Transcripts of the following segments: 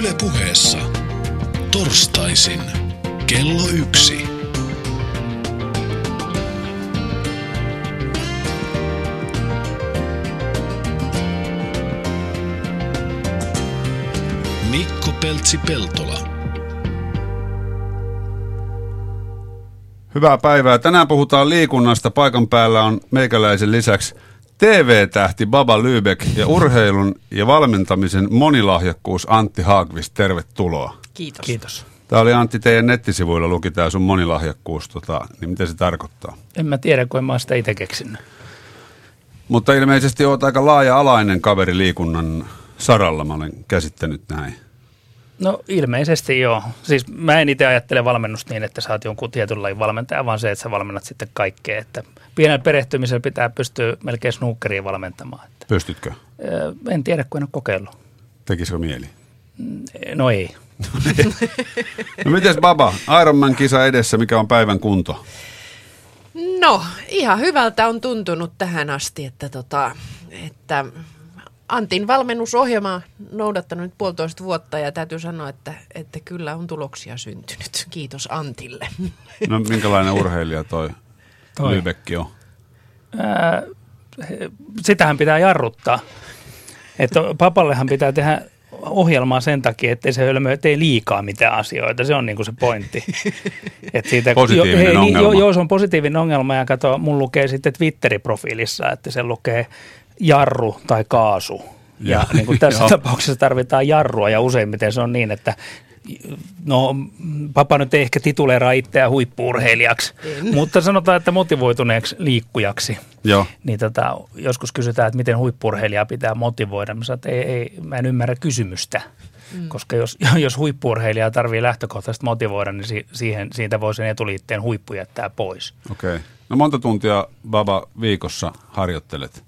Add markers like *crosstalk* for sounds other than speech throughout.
Yle puheessa. Torstaisin kello yksi. Mikko Peltsi-Peltola. Hyvää päivää. Tänään puhutaan liikunnasta. Paikan päällä on meikäläisen lisäksi TV-tähti Baba Lübeck ja urheilun ja valmentamisen monilahjakkuus Antti Haagvist. Tervetuloa. Kiitos. Kiitos. Tämä oli Antti teidän nettisivuilla luki tämä sun monilahjakkuus, tota, niin mitä se tarkoittaa? En mä tiedä, kun en mä sitä itse keksinyt. Mutta ilmeisesti olet aika laaja-alainen kaveri liikunnan saralla, mä olen käsittänyt näin. No ilmeisesti joo. Siis mä en itse ajattele valmennusta niin, että sä oot jonkun tietyn lajin valmentaja, vaan se, että sä valmennat sitten kaikkea. Että pienellä perehtymisellä pitää pystyä melkein snookeriin valmentamaan. Että, Pystytkö? en tiedä, kun en ole kokeillut. Tekisikö mieli? No ei. *laughs* No mites Baba, Ironman-kisa edessä, mikä on päivän kunto? No, ihan hyvältä on tuntunut tähän asti, että, tota, että Antin valmennusohjelma noudattanut nyt puolitoista vuotta ja täytyy sanoa, että, että kyllä on tuloksia syntynyt. Kiitos Antille. No minkälainen urheilija toi, toi. Lübeck on? Ää, sitähän pitää jarruttaa. Että papallehan pitää tehdä ohjelmaa sen takia, ettei se hölmö tee liikaa mitään asioita. Se on niinku se pointti. Et siitä, Positiivinen jo, ongelma. Joo, joo, se on positiivinen ongelma ja kato, mun lukee sitten Twitteri-profiilissa, että se lukee jarru tai kaasu. Ja Joo. niin kuin tässä Joo. tapauksessa tarvitaan jarrua ja useimmiten se on niin, että no papa nyt ei ehkä tituleeraa itseään huippuurheilijaksi, mutta sanotaan, että motivoituneeksi liikkujaksi. Joo. Niin tota, joskus kysytään, että miten huippuurheilijaa pitää motivoida. Mä sanon, että ei, ei, mä en ymmärrä kysymystä. Mm. Koska jos, *laughs* jos huippuurheilijaa tarvii lähtökohtaisesti motivoida, niin si, siihen, siitä voi sen etuliitteen huippu jättää pois. Okei. Okay. No monta tuntia Baba viikossa harjoittelet?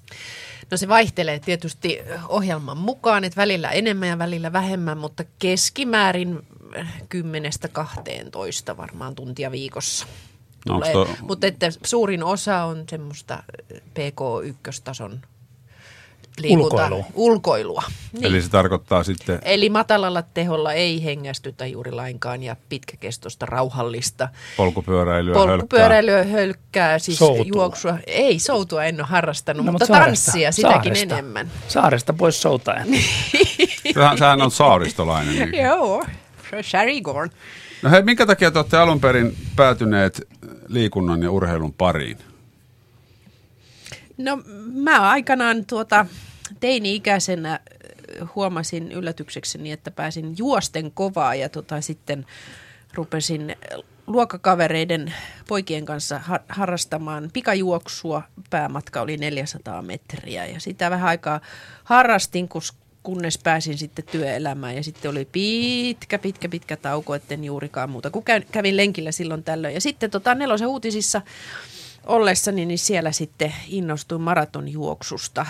No se vaihtelee tietysti ohjelman mukaan, että välillä enemmän ja välillä vähemmän, mutta keskimäärin 10-12 varmaan tuntia viikossa. No Tulee. toi- Mutta että suurin osa on semmoista PK1-tason liikunta, Ulkoilua. ulkoilua. Niin. Eli se tarkoittaa sitten, Eli matalalla teholla ei hengästytä juuri lainkaan ja pitkäkestoista rauhallista polkupyöräilyä, hölkkää. polkupyöräilyä, hölkkää, siis Soutua. juoksua. Ei, soutua en ole harrastanut, No, mutta mut saaresta- tanssia sitäkin saaresta. enemmän. Saaresta pois soutaen. Sähän, *laughs* sähän on saaristolainen. niin. Joo, Sherry Gorn. No hei, minkä takia te olette alun perin päätyneet liikunnan ja urheilun pariin? No mä aikanaan tuota, teini-ikäisenä ö, huomasin yllätyksekseni, että pääsin juosten kovaa ja tota, sitten rupesin luokkakavereiden poikien kanssa ha- harrastamaan pikajuoksua. Päämatka oli 400 metriä ja sitä vähän aikaa harrastin, kunnes pääsin sitten työelämään ja sitten oli pitkä, pitkä, pitkä tauko, etten juurikaan muuta, kun kävin lenkillä silloin tällöin. Ja sitten tota, nelosen uutisissa ollessani, niin siellä sitten innostuin maratonjuoksusta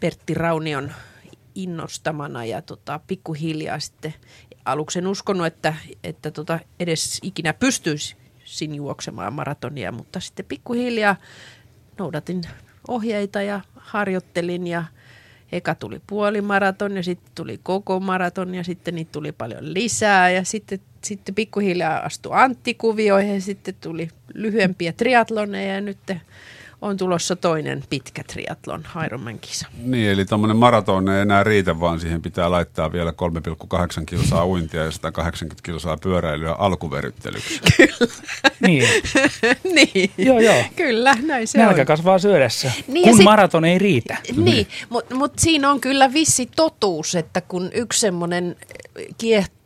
Pertti Raunion innostamana ja tota, pikkuhiljaa sitten aluksi en uskonut, että, että tota, edes ikinä pystyisin juoksemaan maratonia, mutta sitten pikkuhiljaa noudatin ohjeita ja harjoittelin ja eka tuli puolimaraton ja sitten tuli koko maraton ja sitten niitä tuli paljon lisää ja sitten, sitten pikkuhiljaa astui Antti kuvioihin ja sitten tuli lyhyempiä triatloneja ja nyt on tulossa toinen pitkä triatlon Ironman-kisa. Niin, eli tuommoinen maraton ei enää riitä, vaan siihen pitää laittaa vielä 3,8 kilsaa uintia ja 180 kilsaa pyöräilyä alkuveryttelyksi. *laughs* niin. *laughs* niin, Joo, joo. kyllä, näin se Nälkä on. kasvaa syödessä, Niin kun sit- maraton ei riitä. Niin, mutta mut siinä on kyllä vissi totuus, että kun yksi semmoinen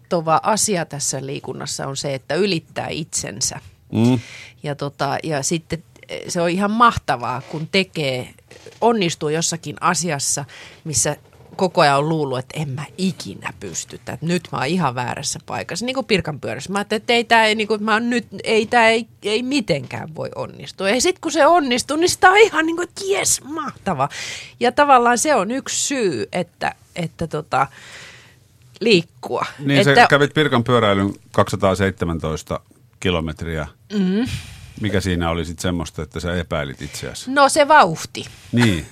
kiehtova asia tässä liikunnassa on se, että ylittää itsensä. Mm. Ja, tota, ja sitten eh, se on ihan mahtavaa, kun tekee, onnistuu jossakin asiassa, missä koko ajan on luullut, että en mä ikinä pysty, että nyt mä oon ihan väärässä paikassa, niin kuin Pirkan pyörässä. Mä ajattelin, että ei tämä ei, niin kuin, mä oon nyt, ei, tää ei, ei mitenkään voi onnistua. Ja sitten kun se onnistuu, niin sitä on ihan niin kuin, että jes, mahtava. Ja tavallaan se on yksi syy, että, että tota, liikkua. Niin, että, sä kävit Pirkan pyöräilyn 217 kilometriä. Mm. Mikä siinä oli sitten semmoista, että sä epäilit itseäsi? No se vauhti. Niin.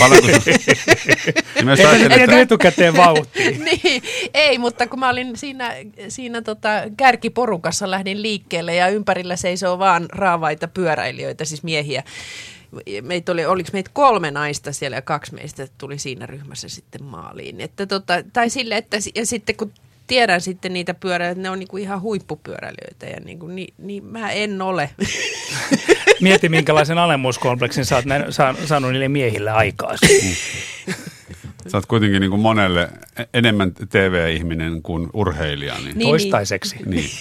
Paljonko. *laughs* Niin ajattelin, että- etukäteen vauhtiin. *laughs* niin, ei, mutta kun mä olin siinä, siinä tota kärkiporukassa lähdin liikkeelle ja ympärillä seisoo vaan raavaita pyöräilijöitä, siis miehiä. Meitä oli, oliko meitä kolme naista siellä ja kaksi meistä tuli siinä ryhmässä sitten maaliin. Että tota, tai sille, että ja sitten kun tiedän sitten niitä pyöräilijöitä, ne on niinku ihan huippupyöräilijöitä ja niinku, niin, niin mä en ole. *laughs* Mieti, minkälaisen alemmuuskompleksin sä oot näin, sa, saanut niille miehille aikaa. Sä oot kuitenkin niin kuin monelle enemmän TV-ihminen kuin urheilija. Niin. Niin, Toistaiseksi. niin. *laughs*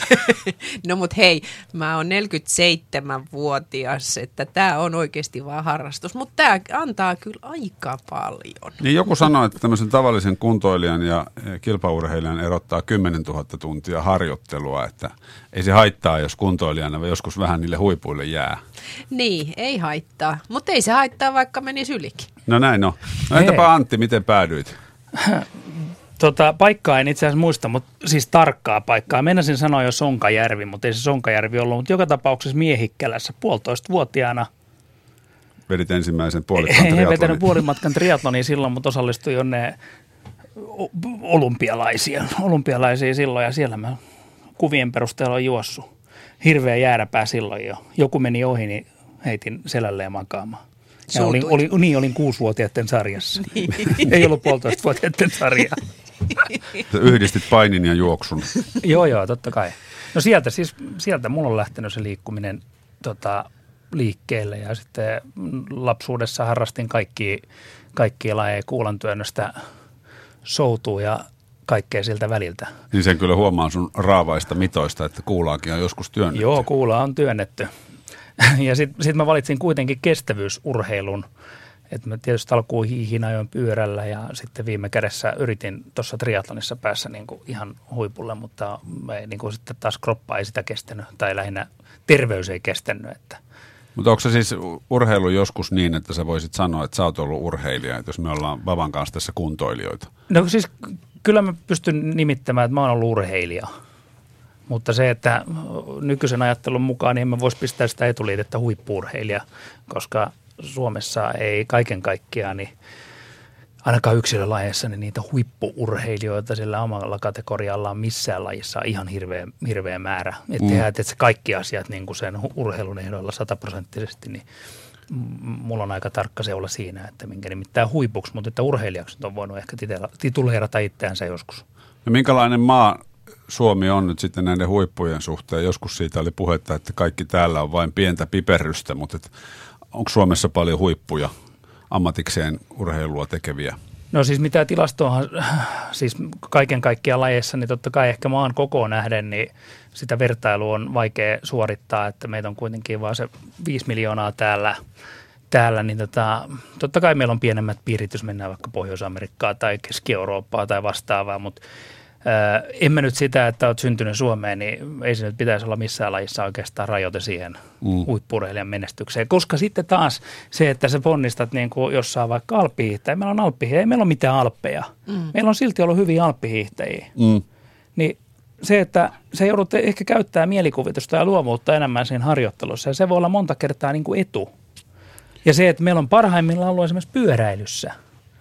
No mut hei, mä oon 47-vuotias, että tämä on oikeasti vaan harrastus, mutta tämä antaa kyllä aika paljon. niin joku sanoi, että tämmöisen tavallisen kuntoilijan ja kilpaurheilijan erottaa 10 000 tuntia harjoittelua, että ei se haittaa, jos kuntoilijana joskus vähän niille huipuille jää. Niin, ei haittaa, mutta ei se haittaa, vaikka menisi ylikin. No näin on. No Hei. entäpä Antti, miten päädyit? *laughs* Tota, paikkaa en itse asiassa muista, mutta siis tarkkaa paikkaa. Meinasin sanoa jo Sonkajärvi, mutta ei se Sonkajärvi ollut. Mutta joka tapauksessa Miehikkälässä puolitoista vuotiaana. Vedit ensimmäisen puolikkaan *laughs* En vetänyt puolimatkan triatlonia silloin, mutta osallistuin jonne olympialaisia, olympialaisia silloin ja siellä mä kuvien perusteella on juossut. Hirveä jääräpää silloin jo. Joku meni ohi, niin heitin selälleen makaamaan. Ja olin, Suutuit. oli, niin, olin kuusivuotiaiden sarjassa. *laughs* Ei ollut puolitoista vuotiaiden sarjaa. *laughs* Yhdistit painin ja juoksun. joo, joo, totta kai. No sieltä siis, sieltä mulla on lähtenyt se liikkuminen tota, liikkeelle ja sitten lapsuudessa harrastin kaikki, kaikkia lajeja kuulantyönnöstä soutuu ja kaikkea siltä väliltä. Niin sen kyllä huomaa sun raavaista mitoista, että kuulaakin on joskus työnnetty. Joo, kuula on työnnetty. *laughs* Ja sitten sit mä valitsin kuitenkin kestävyysurheilun. Että mä tietysti alkuun hiihin ajoin pyörällä ja sitten viime kädessä yritin tuossa triathlonissa päässä niin kuin ihan huipulle, mutta ei, niin kuin sitten taas kroppa ei sitä kestänyt tai lähinnä terveys ei kestänyt. Että Mutta onko se siis urheilu joskus niin, että sä voisit sanoa, että sä oot ollut urheilija, että jos me ollaan Baban kanssa tässä kuntoilijoita? No siis kyllä mä pystyn nimittämään, että mä oon ollut urheilija. Mutta se, että nykyisen ajattelun mukaan niin mä voisi pistää sitä etuliitettä huippuurheilija, koska Suomessa ei kaiken kaikkiaan, niin ainakaan yksilölajeissa, niin niitä huippuurheilijoita sillä omalla kategorialla on missään lajissa ihan hirveä, hirveä määrä. Että mm. tehdään että se kaikki asiat niin kuin sen urheilun ehdoilla sataprosenttisesti, niin mulla on aika tarkka seula siinä, että minkä nimittäin huipuksi, mutta että urheilijaksi on voinut ehkä tituleerata itseänsä joskus. No minkälainen maa Suomi on nyt sitten näiden huippujen suhteen? Joskus siitä oli puhetta, että kaikki täällä on vain pientä piperrystä, mutta et onko Suomessa paljon huippuja ammatikseen urheilua tekeviä? No siis mitä tilastoahan, siis kaiken kaikkiaan lajeissa, niin totta kai ehkä maan kokoon nähden, niin sitä vertailua on vaikea suorittaa, että meitä on kuitenkin vaan se 5 miljoonaa täällä, täällä niin tota, totta kai meillä on pienemmät piirit, jos mennään vaikka Pohjois-Amerikkaa tai Keski-Eurooppaa tai vastaavaa, mutta mä nyt sitä, että olet syntynyt Suomeen, niin ei se nyt pitäisi olla missään lajissa oikeastaan rajoite siihen mm. huippureilijan menestykseen. Koska sitten taas se, että sä ponnistat niin kuin jossain vaikka alppihiihtäjä, meillä on alppihiihtäjä, ei meillä ole mitään alppeja. Mm. Meillä on silti ollut hyviä alppihiihtäjiä. Mm. Niin se, että sä joudut ehkä käyttää mielikuvitusta ja luovuutta enemmän siinä harjoittelussa, ja se voi olla monta kertaa niin kuin etu. Ja se, että meillä on parhaimmillaan ollut esimerkiksi pyöräilyssä,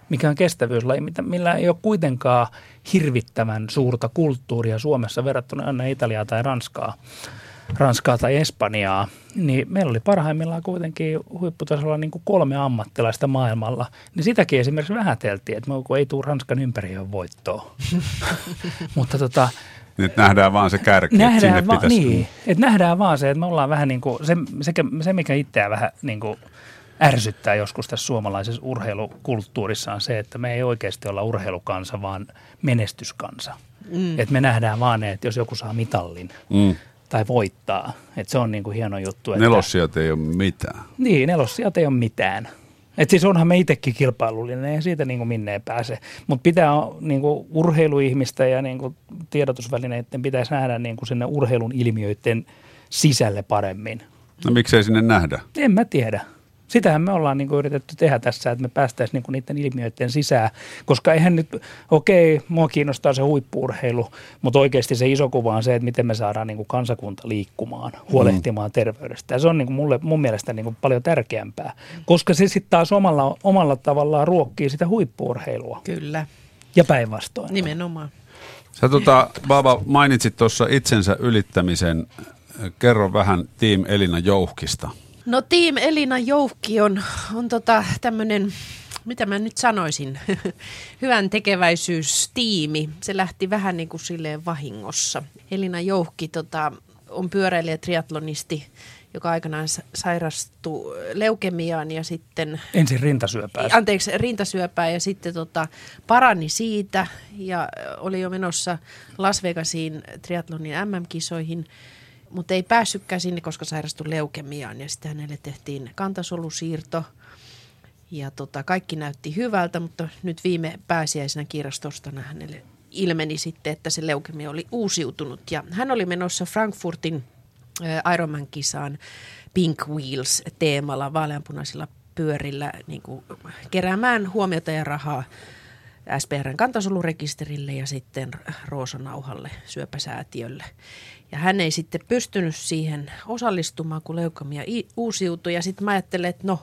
mikä on kestävyyslaji, mitä- millä ei ole kuitenkaan hirvittävän suurta kulttuuria Suomessa verrattuna aina Italiaa tai Ranskaa, Ranskaa tai Espanjaa, niin meillä oli parhaimmillaan kuitenkin huipputasolla niin kuin kolme ammattilaista maailmalla. Niin sitäkin esimerkiksi vähäteltiin, että me- kun ei tule Ranskan ympäriön voittoa. *laughs* Mutta tota, Nyt nähdään vaan se kärki, että sinne nähdään, va- pitäisi... niin, että nähdään vaan se, että me ollaan vähän niin kuin, se, se, se mikä itseä vähän niin kuin ärsyttää joskus tässä suomalaisessa urheilukulttuurissa on se, että me ei oikeasti olla urheilukansa, vaan menestyskansa. Mm. Että me nähdään vaan ne, että jos joku saa mitallin Mm. tai voittaa, että se on niin kuin hieno juttu. Että, Nelossijat ei ole mitään. Niin, nelossijat ei ole mitään. Et siis onhan me itsekin kilpailullinen ja siitä niin kuin minne ei pääse. Mutta pitää niin kuin urheiluihmistä ja niin kuin tiedotusvälineiden pitäisi nähdä niin kuin sinne urheilun ilmiöiden sisälle paremmin. No miksei sinne nähdä? En mä tiedä. Sitähän me ollaan niin kuin yritetty tehdä tässä, että me päästäisiin niin kuin niiden ilmiöiden sisään, koska eihän nyt, okei, okay, mua kiinnostaa se huippuurheilu, mutta oikeasti se iso kuva on se, että miten me saadaan niin kuin kansakunta liikkumaan, huolehtimaan mm. terveydestä. Ja se on niin kuin mulle, mun mielestä niin kuin paljon tärkeämpää, koska se sitten taas omalla, omalla tavallaan ruokkii sitä huippuurheilua. Kyllä. Ja päinvastoin. Nimenomaan. Sä tota, Baba, mainitsit tuossa itsensä ylittämisen. Kerro vähän Team Elina Jouhkista. No Team Elina Joukki on, on tota tämmöinen, mitä mä nyt sanoisin, *laughs* hyvän tekeväisyystiimi. Se lähti vähän niin kuin silleen vahingossa. Elina Joukki tota, on pyöräilijä triatlonisti, joka aikanaan sairastui leukemiaan ja sitten... Ensin rintasyöpää. Anteeksi, rintasyöpää ja sitten tota, parani siitä ja oli jo menossa Las Vegasiin triatlonin MM-kisoihin – mutta ei päässytkään sinne, koska sairastui leukemiaan ja sitten hänelle tehtiin kantasolusiirto. Ja tota, kaikki näytti hyvältä, mutta nyt viime pääsiäisenä kirjastostona hänelle ilmeni sitten, että se leukemia oli uusiutunut. Ja hän oli menossa Frankfurtin Ironman-kisaan Pink Wheels-teemalla vaaleanpunaisilla pyörillä niin kuin keräämään huomiota ja rahaa SPRn kantasolurekisterille ja sitten Roosanauhalle syöpäsäätiölle. Ja hän ei sitten pystynyt siihen osallistumaan, kun leukemia uusiutui. Ja sitten mä ajattelin, että no,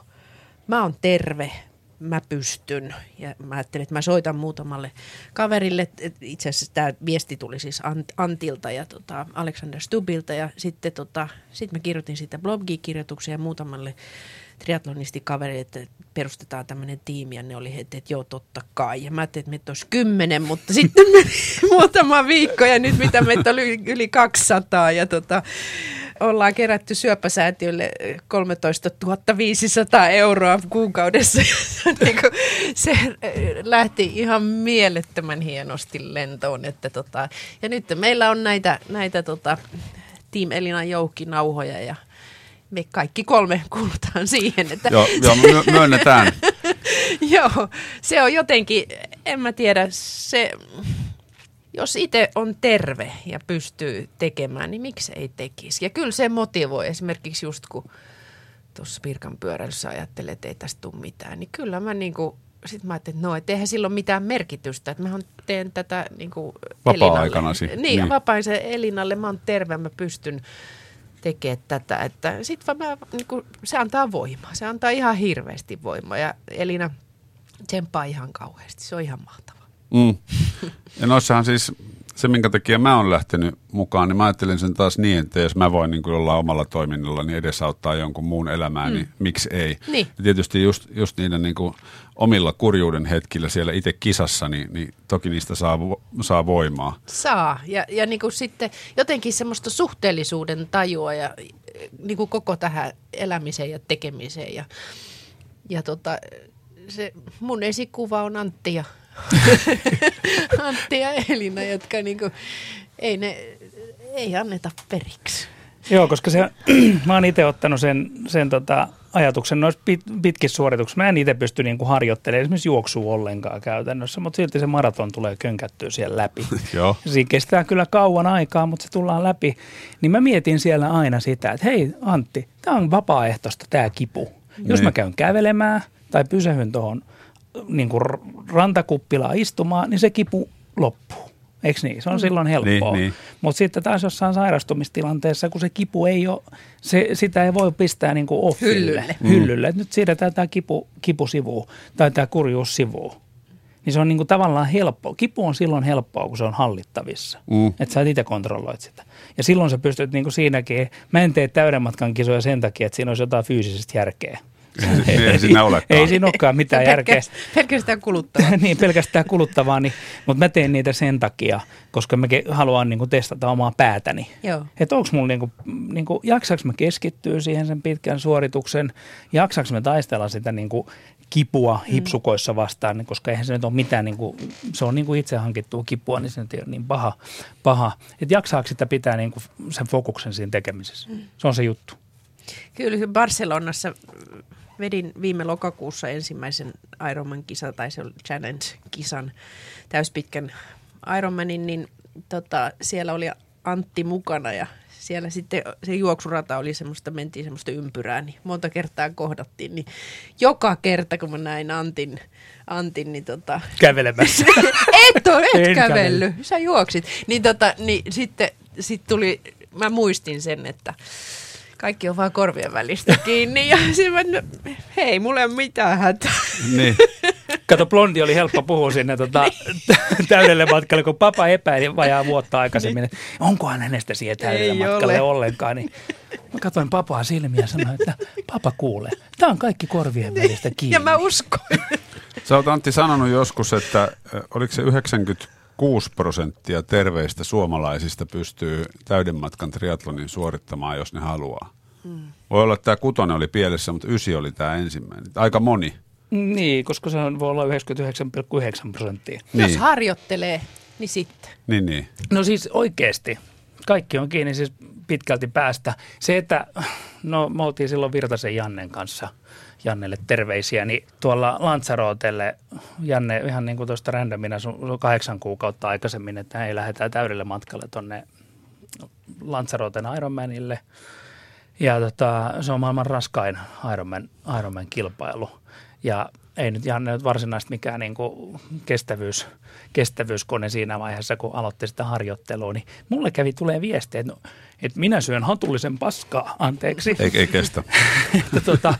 mä oon terve, mä pystyn. Ja mä ajattelin, että mä soitan muutamalle kaverille. Itse asiassa tämä viesti tuli siis Antilta ja tota Alexander Stubilta. Ja sitten tota, sit mä kirjoitin siitä blogikirjoituksia muutamalle triatlonisti-kaveri, että perustetaan tämmöinen tiimi, ja ne oli heti, että joo, totta kai. Ja mä ajattelin, että meitä olisi kymmenen, mutta *laughs* sitten muutama viikko, ja nyt mitä meitä oli yli 200, ja tota, ollaan kerätty syöpäsäätiölle 13 500 euroa kuukaudessa. *laughs* niin se lähti ihan mielettömän hienosti lentoon. Että tota, ja nyt meillä on näitä, näitä tota, Team Elina joukkinauhoja ja me kaikki kolme kuulutaan siihen. Että joo, joo myönnetään. *laughs* joo, se on jotenkin, en mä tiedä, se, jos itse on terve ja pystyy tekemään, niin miksi ei tekisi? Ja kyllä se motivoi esimerkiksi just kun tuossa Pirkan pyöräilyssä ajattelee, että ei tästä tule mitään, niin kyllä mä niin kuin, sitten mä ajattelin, että no, et eihän sillä ole mitään merkitystä, että mä teen tätä niin kuin Vapaa-aikanasi. Niin, niin. vapaa Elinalle, mä oon terve, mä pystyn tekee tätä. Että sit mä, niin kuin, se antaa voimaa, se antaa ihan hirveästi voimaa ja Elina tsemppaa ihan kauheasti, se on ihan mahtavaa. Mm. Ja noissahan siis se, minkä takia mä oon lähtenyt mukaan, niin mä ajattelin sen taas niin, että jos mä voin niin kuin olla omalla toiminnalla, niin edesauttaa jonkun muun elämää, mm. niin miksi ei. Niin. Ja tietysti just, just niiden niin kuin omilla kurjuuden hetkillä siellä itse kisassa, niin, niin toki niistä saa, saa voimaa. Saa, ja, ja niin kuin sitten jotenkin semmoista suhteellisuuden tajua ja niin kuin koko tähän elämiseen ja tekemiseen. Ja, ja tota, se mun esikuva on Antti ja *laughs* Antti ja Elina, jotka niinku, ei, ne, ei anneta periksi. Joo, koska se, *clears throat* mä oon itse ottanut sen, sen tota, ajatuksen noissa pit, pitkissä suorituksissa. Mä en itse pysty niinku harjoittelemaan esimerkiksi juoksua ollenkaan käytännössä, mutta silti se maraton tulee könkättyä siellä läpi. *laughs* Joo. Siinä kestää kyllä kauan aikaa, mutta se tullaan läpi. Niin mä mietin siellä aina sitä, että hei Antti, tämä on vapaaehtoista tämä kipu. Niin. Jos mä niin. käyn kävelemään tai pysähyn tuohon – niin kuin rantakuppilaa istumaan, niin se kipu loppuu. Eikö niin? Se on mm. silloin helppoa. Niin, niin. Mutta sitten taas jossain sairastumistilanteessa, kun se kipu ei ole, se, sitä ei voi pistää niin kuin offille, hyllylle. Mm. hyllylle. nyt siirretään tämä kipu, kipu sivuun tai tämä kurjuus sivuun. Niin se on niin kuin tavallaan helppo. Kipu on silloin helppoa, kun se on hallittavissa. Mm. Että sä itse kontrolloit sitä. Ja silloin sä pystyt niin kuin siinäkin, mä en tee täyden matkan kisoja sen takia, että siinä olisi jotain fyysisesti järkeä. Ei, ei siinä olekaan. Ei siinä olekaan mitään järkeä. Pelkästään kuluttavaa. *laughs* niin, pelkästään kuluttavaa. Niin, mutta mä teen niitä sen takia, koska mä haluan niin kuin, testata omaa päätäni. Että onko mulla, niin kuin, niin kuin, jaksaks mä keskittyä siihen sen pitkän suorituksen, jaksaks mä taistella sitä niin kuin, kipua mm. hipsukoissa vastaan, niin, koska eihän se nyt ole mitään, niin kuin, se on niin kuin itse hankittua kipua, niin se ei ole niin paha. paha. Että jaksaako sitä pitää niin kuin, sen fokuksen siinä tekemisessä. Mm. Se on se juttu. Kyllä Barcelonassa vedin viime lokakuussa ensimmäisen Ironman-kisan, tai se oli Challenge-kisan, täyspitkän Ironmanin, niin tota, siellä oli Antti mukana ja siellä sitten se juoksurata oli semmoista, mentiin semmoista ympyrää, niin monta kertaa kohdattiin. Niin joka kerta, kun mä näin Antin, Antin niin tota... Kävelemässä. *laughs* et ole, et En kävellyt, sä juoksit. Niin, tota, niin sitten sit tuli, mä muistin sen, että kaikki on vaan korvien välistä *laughs* kiinni. Ja sitten mä, no, hei, mulla ei ole mitään hätää. Niin. Kato, blondi oli helppo puhua sinne tota, täydelle matkalle, kun papa epäili vajaa vuotta aikaisemmin, että onkohan hänestä siihen täydelle Ei matkalle ole. ollenkaan. Niin mä katsoin papaa silmiä ja sanoin, että papa kuule, tämä on kaikki korvien välistä kiinni. Ja mä uskoin. Sä oot Antti sanonut joskus, että oliko se 96 prosenttia terveistä suomalaisista pystyy täyden matkan triatlonin suorittamaan, jos ne haluaa. Mm. Voi olla, että tämä kutonen oli pielessä, mutta ysi oli tämä ensimmäinen. Aika moni. Niin, koska se on, voi olla 99,9 prosenttia. Jos Niin, harjoittelee, niin sitten. niin, niin. No siis oikeasti. Kaikki on kiinni siis pitkälti päästä. Se, että no me oltiin silloin Virtasen Jannen kanssa, Jannelle terveisiä, niin tuolla Lanzarotelle, Janne ihan niin kuin tuosta randomina sun, sun kahdeksan kuukautta aikaisemmin, että ei lähdetään täydelle matkalle tuonne Lanzaroten Ironmanille. Ja tota, se on maailman raskain Ironman, Ironman kilpailu. Ja ei nyt Janne nyt varsinaisesti mikään niin kuin kestävyys, kestävyyskone siinä vaiheessa, kun aloitti sitä harjoittelua, niin mulle kävi tulee viestiä, että, no, että minä syön hatullisen paskaa, anteeksi. Ei, ei kestä. *laughs* että, tota,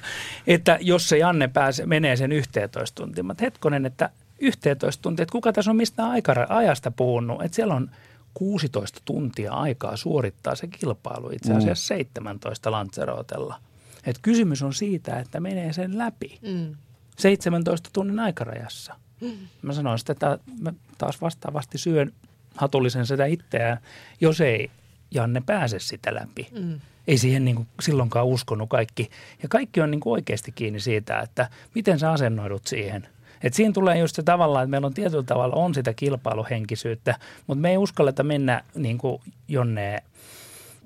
että jos se Janne pääse, menee sen 11 tuntia, mutta hetkonen, että 11 tuntia, että kuka tässä on mistään aikara, ajasta puhunut, että siellä on 16 tuntia aikaa suorittaa se kilpailu, itse asiassa 17 Lanzerotella. Et kysymys on siitä, että menee sen läpi. Mm. 17 tunnin aikarajassa. Mä sanoin sitten, että mä taas vastaavasti syön hatullisen sitä itseään, jos ei Janne pääse sitä läpi. Mm. Ei siihen niin kuin silloinkaan uskonut kaikki. Ja kaikki on niin kuin oikeasti kiinni siitä, että miten sä asennoidut siihen. Et siinä tulee just se tavallaan, että meillä on tietyllä tavalla on sitä kilpailuhenkisyyttä, mutta me ei uskalleta mennä niin kuin jonne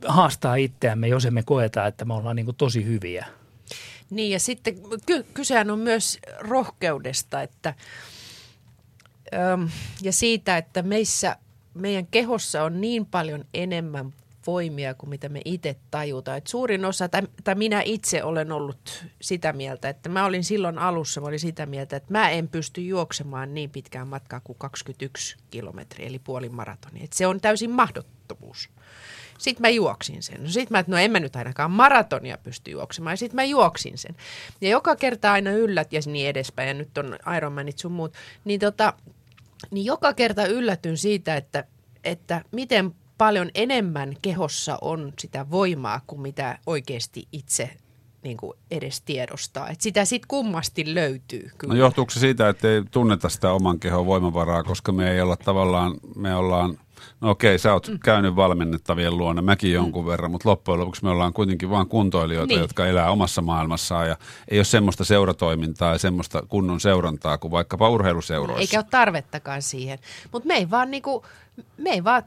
haastaa itseämme, jos emme koeta, että me ollaan niin kuin tosi hyviä. Niin ja sitten ky- kysehän on myös rohkeudesta että, öm, ja siitä, että meissä, meidän kehossa on niin paljon enemmän voimia kuin mitä me itse tajutaan. Et suurin osa, tai, tai minä itse olen ollut sitä mieltä, että mä olin silloin alussa, mä olin sitä mieltä, että mä en pysty juoksemaan niin pitkään matkaa kuin 21 kilometriä, eli puoli maratoni. Et se on täysin mahdottomuus. Sitten mä juoksin sen. No sitten mä, että no en mä nyt ainakaan maratonia pysty juoksemaan. Ja sitten mä juoksin sen. Ja joka kerta aina yllät ja niin edespäin. Ja nyt on Ironmanit sun muut. Niin, tota, niin joka kerta yllätyn siitä, että, että miten paljon enemmän kehossa on sitä voimaa kuin mitä oikeasti itse niin kuin edes tiedostaa. Et sitä sitten kummasti löytyy kyllä. No johtuuko se siitä, että ei tunneta sitä oman kehon voimavaraa, koska me ei olla tavallaan, me ollaan, no okei, sä oot mm. käynyt valmennettavien luona, mäkin jonkun mm. verran, mutta loppujen lopuksi me ollaan kuitenkin vain kuntoilijoita, Niin. jotka elää omassa maailmassaan ja ei ole semmoista seuratoimintaa ja semmoista kunnon seurantaa kuin vaikkapa urheiluseuroissa. Eikä ole tarvettakaan siihen. Mutta me ei vaan niinku, me ei vaan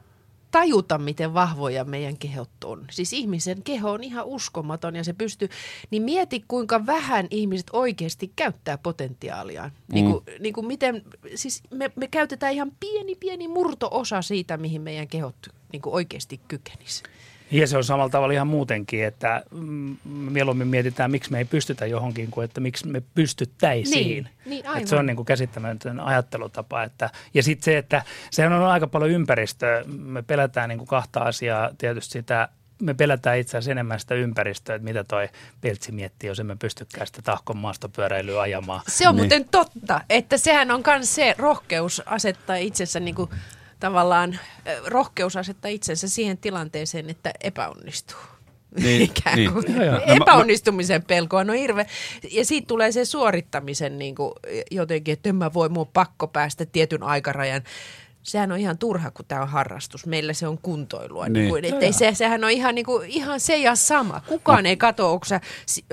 tajuta, miten vahvoja meidän kehot on. Siis ihmisen keho on ihan uskomaton ja se pystyy, niin mieti kuinka vähän ihmiset oikeasti käyttää potentiaaliaan. Mm. Niin kuin, niin kuin miten, siis me, me käytetään ihan pieni pieni murto-osa siitä, mihin meidän kehot niin kuin oikeasti kykenis. Ja se on samalla tavalla ihan muutenkin, että mm, mieluummin mietitään, miksi me ei pystytä johonkin, kuin että miksi me pystyttäisiin. Niin, niin aivan. että se on niin kuin käsittämätön ajattelutapa. Että, ja sitten se, että sehän on aika paljon ympäristöä. Me pelätään niin kuin kahta asiaa. Tietysti sitä, me pelätään itse asiassa enemmän sitä ympäristöä, että mitä toi Peltsi miettii, jos emme pystykään sitä tahkon maastopyöräilyä ajamaan. Se on Niin. muuten totta, että sehän on myös se rohkeus asettaa itsensä niin kuin, tavallaan, rohkeus asettaa itsensä siihen tilanteeseen, että epäonnistuu. Niin, *laughs* Ikään niin. kuin. No mä- Epäonnistumisen pelko on hirveä. Ja siitä tulee se suorittamisen niin kuin, jotenkin, että en mä voi, mun on pakko päästä tietyn aikarajan. Sehän on ihan turha, kun tämä on harrastus. Meillä se on kuntoilua. Niin. Niin. Niin kuin, ettei se, sehän on ihan, niin kuin, ihan se ja sama. Kukaan ei katso, onko sä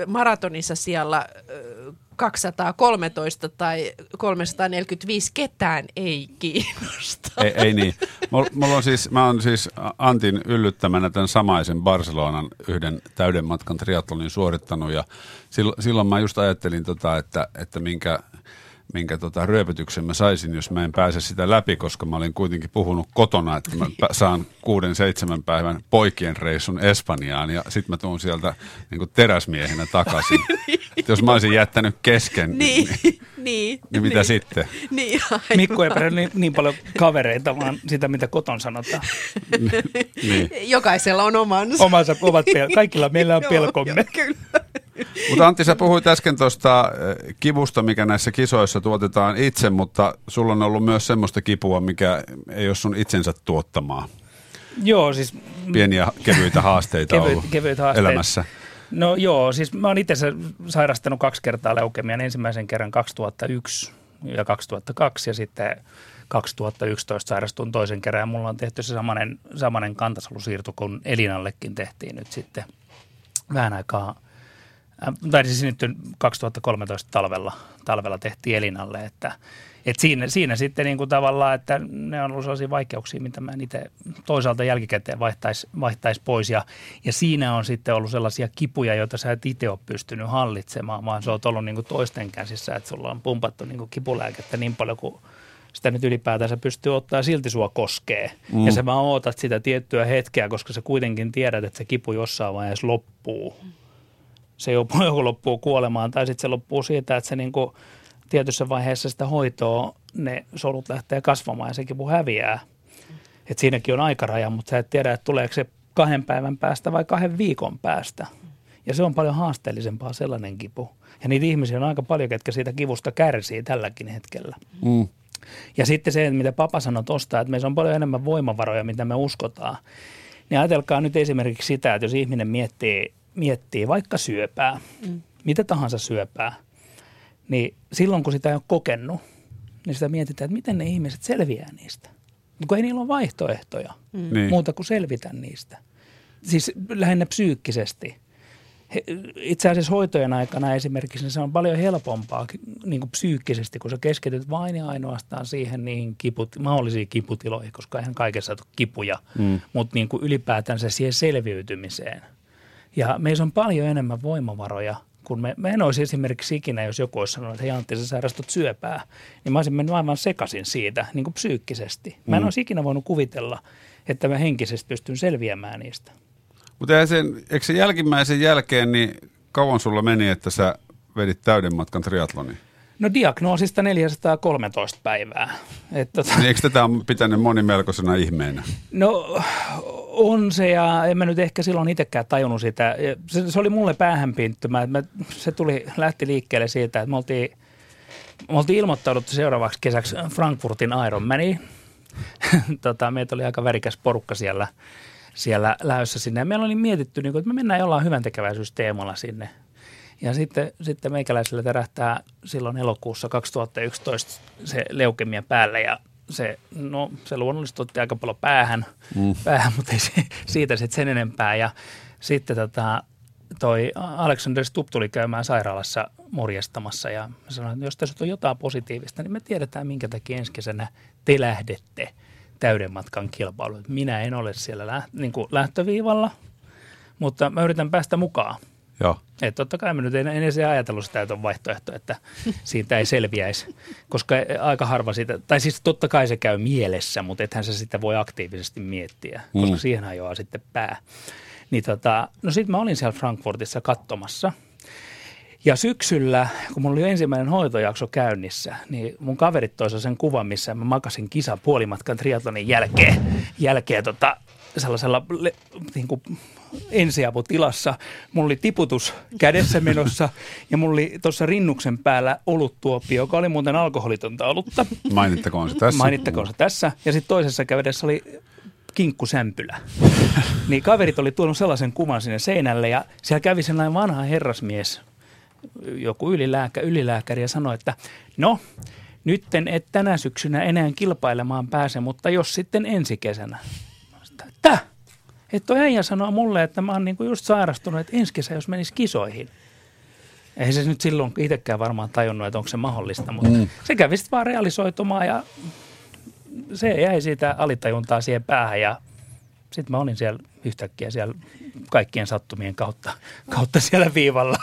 maratonissa siellä ö, 213 tai 345. Ketään ei kiinnosta. Ei, ei niin. Mulla on siis, mä oon siis Antin yllyttämänä tämän samaisen Barcelonan yhden täyden matkan triatlonin suorittanut ja silloin, mä just ajattelin, tota, että, että minkä, minkä tota ryöpytyksen mä saisin, jos mä en pääse sitä läpi, koska mä olin kuitenkin puhunut kotona, että mä saan kuuden, seitsemän päivän poikien reissun Espanjaan ja sitten mä tuun sieltä niin teräsmiehenä takaisin. *laughs* jos mä olisin jättänyt kesken, Niin, niin, niin, *laughs* niin, niin mitä sitten? Niin, aivan. Mikko ei perä niin, niin paljon kavereita, vaan sitä, mitä koton sanotaan. *laughs* Niin. Jokaisella on omansa. Omansa, ovat pel- kaikilla meillä on pelkomme. joo, Kyllä. Mutta Antti, sä puhuit äsken tuosta kivusta, mikä näissä kisoissa tuotetaan itse, mutta sulla on ollut myös semmoista kipua, mikä ei ole sun itsensä tuottamaa. Joo, siis Pieniä kevyitä haasteita Kevyit- ollut kevyitä haasteita. elämässä. No joo, siis mä oon itse sairastanut kaksi kertaa leukemian. Ensimmäisen kerran 2001 ja 2002 ja sitten 2011 sairastuin toisen kerran. Mulla on tehty se samanen, samanen kantasolusiirto kuin Elinallekin tehtiin nyt sitten vähän aikaa. äh, Tai siis nyt 2013 talvella, talvella tehtiin Elinalle, että et siinä, siinä sitten niin kuin tavallaan, että ne on ollut sellaisia vaikeuksia, mitä mä itse toisaalta jälkikäteen vaihtaisi vaihtais pois. Ja, ja siinä on sitten ollut sellaisia kipuja, joita sä et itse ole pystynyt hallitsemaan, vaan se on ollut niin kuin toisten käsissä, että sulla on pumpattu niin kuin kipulääkettä niin paljon kuin sitä nyt ylipäätänsä pystyy ottaa silti sua koskee. Mm. Ja sä vaan ootat sitä tiettyä hetkeä, koska sä kuitenkin tiedät, että se kipu jossain vaiheessa loppuu. Se joko loppuu kuolemaan tai sitten se loppuu siitä, että se niinku tietyssä vaiheessa sitä hoitoa ne solut lähtee kasvamaan ja se kipu häviää. Et siinäkin on aikaraja, mutta sä et tiedä, että tuleeko se kahden päivän päästä vai kahden viikon päästä. Ja se on paljon haasteellisempaa sellainen kipu. Ja niitä ihmisiä on aika paljon, ketkä siitä kivusta kärsii tälläkin hetkellä. Mm. Ja sitten se, mitä papa sanoi tuosta, että meissä on paljon enemmän voimavaroja, mitä me uskotaan. Niin ajatelkaa nyt esimerkiksi sitä, että jos ihminen miettii, miettii vaikka syöpää, mm. mitä tahansa syöpää, niin silloin kun sitä ei ole kokenut, niin sitä mietitään, että miten ne ihmiset selviää niistä. Mutta kun ei niillä ole vaihtoehtoja mm. Niin. muuta kuin selvitä niistä. Siis lähinnä psyykkisesti. He, itse asiassa hoitojen aikana esimerkiksi niin se on paljon helpompaa niin kuin psyykkisesti, kun sä keskityt vain ja ainoastaan siihen niihin kiput, mahdollisiin kiputiloihin, koska eihän kaikessa ole kipuja, mm. mutta niin kuin ylipäätänsä siihen selviytymiseen. Ja meissä on paljon enemmän voimavaroja kun me, me en olisi esimerkiksi ikinä, jos joku olisi sanonut, että hei Antti, sä sairastut syöpää, niin mä olisin mennyt aivan sekaisin siitä niin kuin psyykkisesti. Mä en mm. olisi ikinä voinut kuvitella, että mä henkisesti pystyn selviämään niistä. Mutta sen, eikö se jälkimmäisen jälkeen, niin kauan sulla meni, että sä vedit täyden matkan triatlonin? No diagnoosista 413 päivää. Et, tota, niin eikö tätä on pitänyt moni melkoisena ihmeenä? No on se ja en mä nyt ehkä silloin itsekään tajunnut sitä. Se, se oli mulle päähänpinttymä. Mä, se tuli, lähti liikkeelle siitä, että me oltiin, me oltiin ilmoittauduttu seuraavaksi kesäksi Frankfurtin Ironmaniin. *laughs* tota, meitä oli aika värikäs porukka siellä, siellä lähdössä sinne. Ja meillä oli mietitty, niin kuin, että me mennään jollain hyvän tekeväisyysteemalla sinne. Ja sitten, sitten meikäläisellä tärähtää silloin elokuussa 2011 se leukemia päälle ja se, no, se luonnollisesti otti aika paljon päähän, mm. päähän mutta ei se, siitä sitten sen enempää. Ja sitten tota, toi Alexander Stubb tuli käymään sairaalassa morjestamassa ja sanoi, että jos tässä on jotain positiivista, niin me tiedetään, minkä takia ensi kesänä te lähdette täyden matkan kilpailuun. Minä en ole siellä läht, niin kuin lähtöviivalla, mutta mä yritän päästä mukaan. Joo. Että totta kai mä nyt en, en edes ajatellut sitä, että on vaihtoehto, että siitä ei selviäisi, koska aika harva siitä, tai siis totta kai se käy mielessä, mutta ethän se sitä voi aktiivisesti miettiä, koska mm. siihen ajoaa sitten pää. Niin tota, no sitten mä olin siellä Frankfurtissa katsomassa ja syksyllä, kun mulla oli ensimmäinen hoitojakso käynnissä, niin mun kaverit toisa sen kuvan, missä mä makasin kisa puolimatkan triatlonin jälkeen, jälkeen tota, sellaisella niin kuin ensiaputilassa. Mulla oli tiputus kädessä menossa ja mulla oli tuossa rinnuksen päällä oluttuopio, joka oli muuten alkoholitonta olutta. Mainittakoon se tässä. Mainittakoon se tässä. Ja sitten toisessa kädessä oli kinkkusämpylä. niin kaverit oli tuonut sellaisen kuvan sinne seinälle ja siellä kävi sellainen vanha herrasmies, joku ylilääkä, ylilääkäri ja sanoi, että no, nytten et tänä syksynä enää kilpailemaan pääse, mutta jos sitten ensi kesänä. Että että toi äijä sanoo mulle, että mä oon niinku just sairastunut, että ensi kesä, jos menisi kisoihin. Ei se nyt silloin itsekään varmaan tajunnut, että onko se mahdollista, mutta mm. se kävi sitten vaan realisoitumaan ja se jäi siitä alitajuntaa siihen päähän ja sitten mä olin siellä yhtäkkiä siellä kaikkien sattumien kautta, kautta siellä viivalla,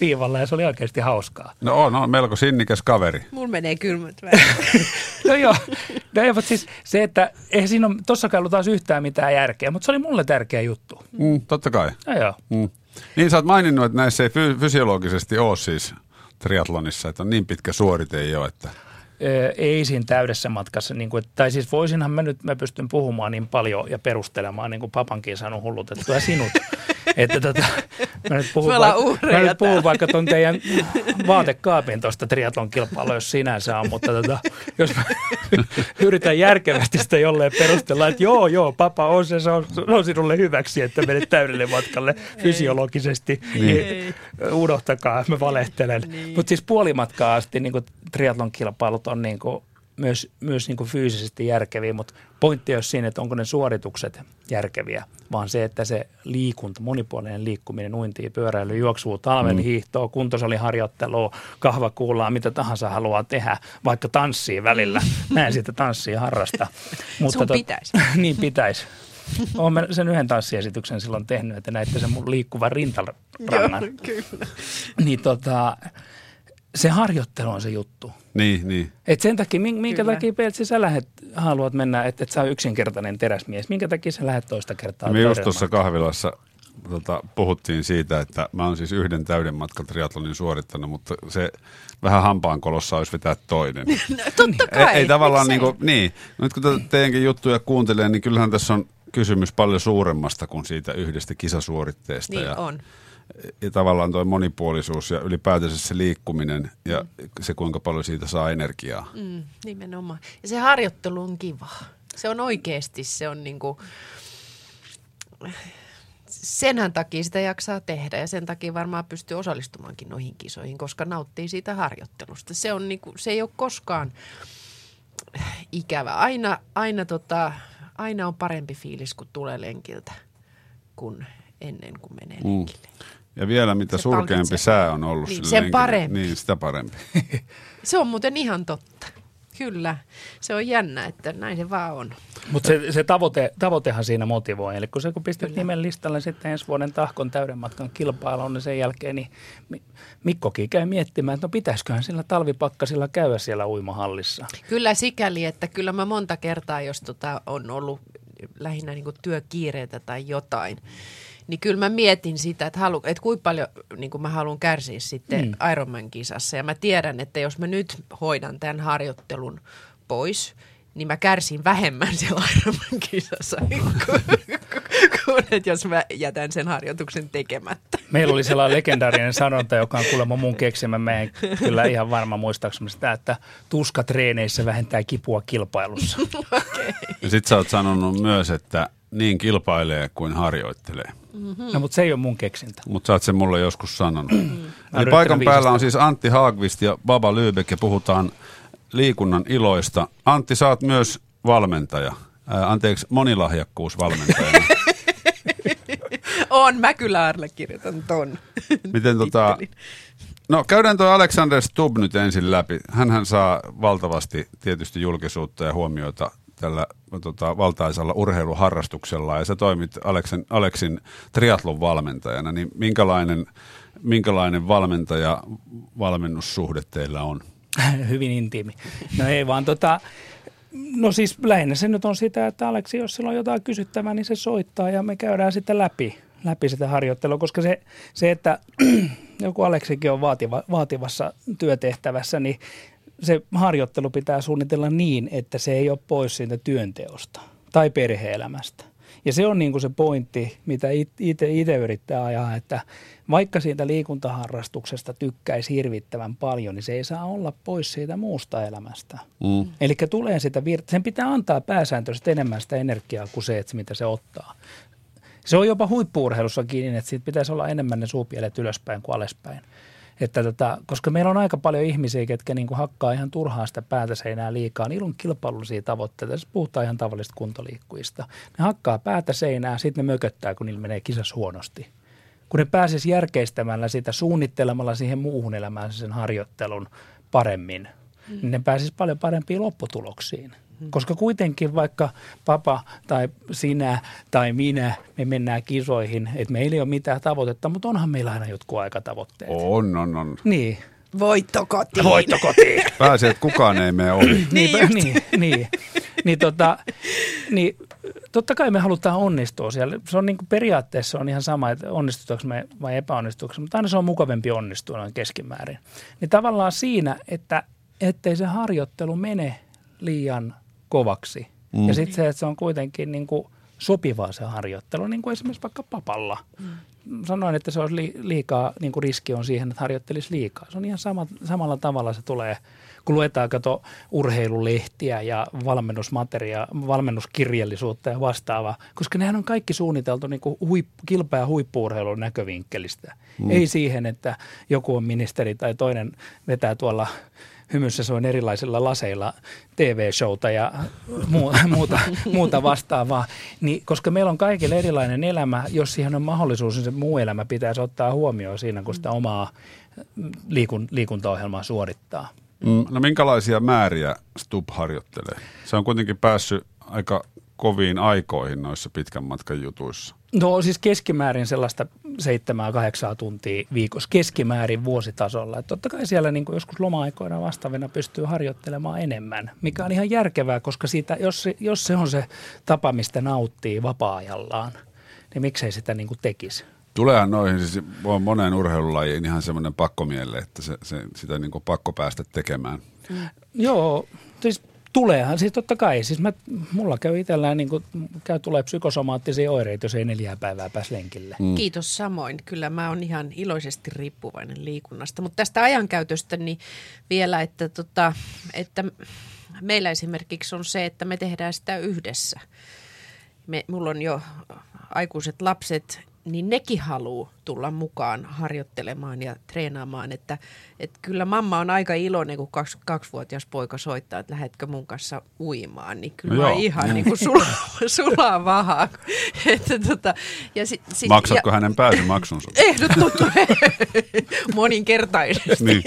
viivalla ja se oli oikeasti hauskaa. No on, on melko sinnikäs kaveri. Mulla menee kylmät *laughs* värit. No joo, no ei, mutta siis se, että eihän siinä ole tossakaan ollut taas yhtään mitään järkeä, mutta se oli mulle tärkeä juttu. Mm, totta kai. No joo. Mm. Niin sä oot maininnut, että näissä ei fy- fysiologisesti ole siis triatlonissa, että on niin pitkä suorite ei ole, että Ei siinä täydessä matkassa. Niin kuin, tai siis voisinhan mä nyt, mä pystyn puhumaan niin paljon ja perustelemaan, niin kuin papankin saanut hullutettua sinut. *laughs* että tota, mä nyt puhun, vaikka, mä nyt puhun vaikka ton teidän vaatekaapin tuosta triatlon kilpailua, jos sinänsä on, mutta tota, jos mä *laughs* yritän järkevästi sitä jolleen perustella, että joo, joo, papa on se, se on, se on sinulle hyväksi, että menet täydelle matkalle fysiologisesti, niin unohtakaa, mä valehtelen. Niin. Mutta siis puolimatkaa asti niin triatlon kilpailut on niin kuin myös, myös niin kuin fyysisesti järkeviä, mutta pointti ole siinä, että onko ne suoritukset järkeviä, vaan se, että se liikunta, monipuolinen liikkuminen, uintia, pyöräily, juoksua, talven mm. hiihtoa, kuntosaliharjoittelua, kahvakuulaa, mitä tahansa haluaa tehdä, vaikka tanssii välillä. Mä en sitä tanssia harrasta. Sun pitäisi. *laughs* niin pitäisi. Olen sen yhden tanssiesityksen silloin tehnyt, että näitte sen mun liikkuvan rintarannan. kyllä. Niin tota, se harjoittelu on se juttu. niin, niin. Et sen takia, min- minkä Kyllä. takia Peltsi sä lähdet, haluat mennä, että et sä oot yksinkertainen teräsmies. Minkä takia sä lähdet toista kertaa? Me just tuossa kahvilassa tota, puhuttiin siitä, että mä oon siis yhden täyden matkan triatlonin suorittanut, mutta se vähän hampaankolossa olisi vetää toinen. *laughs* No, totta ei, kai. ei tavallaan Miksei? niin kuin, niin. Nyt kun te- teidänkin juttuja kuuntelee, niin kyllähän tässä on kysymys paljon suuremmasta kuin siitä yhdestä kisasuoritteesta. Niin ja, on. Ja tavallaan tuo monipuolisuus ja ylipäätänsä se liikkuminen ja se kuinka paljon siitä saa energiaa. Mm, nimenomaan. Ja se harjoittelu on kiva. Se on oikeasti, se on niinku, senhän takia sitä jaksaa tehdä ja sen takia varmaan pystyy osallistumaankin noihin kisoihin, koska nauttii siitä harjoittelusta. Se, on niinku, se ei ole koskaan ikävä. Aina, aina, tota, aina on parempi fiilis, kun tulee lenkiltä, kuin ennen kuin menee Mm. lenkille. Ja vielä mitä Se surkeampi palkitsee. sää on ollut Niin, sen lenkille, parempi. Niin, sitä parempi. *laughs* Se on muuten ihan totta. Kyllä. Se on jännä, että näin se vaan on. Mutta se, se tavoite, tavoitehan siinä motivoi. Eli kun se kun pistät Kyllä. nimen listalle sitten ensi vuoden tahkon täyden matkan kilpailuun, niin sen jälkeen niin Mi- Mikkokin käy miettimään, että no pitäisiköhän sillä talvipakkasilla käydä siellä uimahallissa. Kyllä sikäli, että kyllä mä monta kertaa, jos tota on ollut lähinnä niin työkiireitä tai jotain, niin kyllä mä mietin sitä, että, halu, että kuinka paljon niin mä haluan kärsiä sitten mm. Ironman-kisassa. Ja mä tiedän, että jos mä nyt hoidan tämän harjoittelun pois, niin mä kärsin vähemmän siellä *laughs* Ironman-kisassa *laughs* kuin, kuin että jos mä jätän sen harjoituksen tekemättä. Meillä oli sellainen legendaarinen sanonta, joka on kuulemma mun keksimä. Mä en kyllä ihan varma muistaakseni sitä, että tuska treeneissä vähentää kipua kilpailussa. *laughs* Ja sit sä oot sanonut myös, että niin kilpailee kuin harjoittelee. No mutta se ei ole mun keksintä. Mutta sä oot sen mulle joskus sanonut. Eli yrittänyt paikan päällä viisastella. on siis Antti Haagvist ja Baba Lübeck ja puhutaan liikunnan iloista. Antti, sä oot myös valmentaja. Ää, anteeksi, monilahjakkuusvalmentajana. *laughs* On, mä kyllä allekirjoitan ton. *laughs* Miten tota, no käydään tuo Alexander Stubb nyt ensin läpi. Hänhän saa valtavasti tietysti julkisuutta ja huomiota tällä tota, valtaisella urheiluharrastuksella ja sä toimit Aleksin, Aleksin triatlon valmentajana, niin minkälainen, minkälainen valmentaja valmennussuhde teillä on? *laughs* Hyvin intiimi. No ei vaan tota, no siis lähinnä se nyt on sitä, että Aleksi, jos sillä on jotain kysyttävää, niin se soittaa ja me käydään sitten läpi, läpi sitä harjoittelua, koska se, se että *clears throat* joku Aleksikin on vaativa, vaativassa työtehtävässä, niin se harjoittelu pitää suunnitella niin, että se ei ole pois siitä työnteosta tai perheelämästä. Ja se on niin kuin se pointti, mitä itse yrittää ajaa, että vaikka siitä liikuntaharrastuksesta tykkäisi hirvittävän paljon, niin se ei saa olla pois siitä muusta elämästä. Mm. Eli tulee sitä vir- sen pitää antaa pääsääntöisesti enemmän sitä energiaa kuin se, että mitä se ottaa. Se on jopa huippuurheilussakin että siitä pitäisi olla enemmän ne suupielet ylöspäin kuin alaspäin. Että tota, koska meillä on aika paljon ihmisiä, ketkä niin hakkaa ihan turhaa sitä päätä seinää liikaa. Niillä on kilpailullisia tavoitteita. Tässä puhutaan ihan tavallisista kuntoliikkujista. Ne hakkaa päätä seinää, sitten ne mököttää, kun niillä menee kisas huonosti. Kun ne pääsisi järkeistämällä sitä, suunnittelemalla siihen muuhun elämään sen harjoittelun paremmin, mm. niin ne pääsisi paljon parempiin lopputuloksiin. Koska kuitenkin vaikka papa tai sinä tai minä, me mennään kisoihin, että meillä ei ole mitään tavoitetta, mutta onhan meillä aina jotkut aikatavoitteet. On, on, on. Niin, Voitto kotiin. voitto kotiin. *laughs* Pääsee, että kukaan ei mene ohi. niin, niin, niin, niin, tota, niin totta kai me halutaan onnistua siellä. Se on niin kuin periaatteessa on ihan sama, että onnistutaanko me vai epäonnistuuko, mutta aina se on mukavampi onnistua noin keskimäärin. Niin tavallaan siinä, että ettei se harjoittelu mene liian kovaksi. Mm. Ja sitten se, että se on kuitenkin niin kuin sopivaa se harjoittelu, niin kuin esimerkiksi vaikka papalla. Mm. Sanoin, että se olisi liikaa, niin kuin riski on siihen, että harjoittelisi liikaa. Se on ihan sama, samalla tavalla se tulee – kun luetaan kato urheilulehtiä ja valmennusmateria, valmennuskirjallisuutta ja vastaavaa, koska nehän on kaikki suunniteltu niin kuin huip, kilpa- ja huippuurheilun näkövinkkelistä. Mm. Ei siihen, että joku on ministeri tai toinen vetää tuolla hymyssä soin erilaisilla laseilla TV-showta ja muuta, muuta vastaavaa. Niin, koska meillä on kaikille erilainen elämä, jos siihen on mahdollisuus, niin se muu elämä pitäisi ottaa huomioon siinä, kun sitä omaa liikun, liikuntaohjelmaa suorittaa. Mm, no minkälaisia määriä Stub harjoittelee? Se on kuitenkin päässyt aika koviin aikoihin noissa pitkän matkan jutuissa. No siis keskimäärin sellaista 7-8 tuntia viikossa keskimäärin vuositasolla. Että totta kai siellä niin kuin joskus loma-aikoina vastaavina pystyy harjoittelemaan enemmän, mikä on ihan järkevää, koska siitä, jos, se, jos se on se tapa, mistä nauttii vapaa-ajallaan, niin miksei sitä niin kuin tekisi. Tuleehan noihin siis on moneen urheilulajiin ihan semmoinen pakkomielle, että se, se, sitä niin kuin pakko päästä tekemään. Mm. Joo, siis tuleehan siis totta kai. Siis mä, mulla käy itsellään, niin kuin, käy tulee psykosomaattisia oireita, jos ei neljää päivää pääs lenkille. Mm. Kiitos samoin. Kyllä mä oon ihan iloisesti riippuvainen liikunnasta. Mutta tästä ajankäytöstä niin vielä, että, tota, että meillä esimerkiksi on se, että me tehdään sitä yhdessä. Me, mulla on jo aikuiset lapset niin nekin haluaa tulla mukaan harjoittelemaan ja treenaamaan. Että, että kyllä mamma on aika iloinen, kun kaksi, kaksivuotias poika soittaa, että lähetkö mun kanssa uimaan. Niin kyllä no ihan niin kuin sula, *laughs* sulaa vahaa. Että tota, ja sit, sit, Maksatko ja, hänen pääsymaksunsa? *laughs* Ehdottomasti. *laughs* Moninkertaisesti. niin.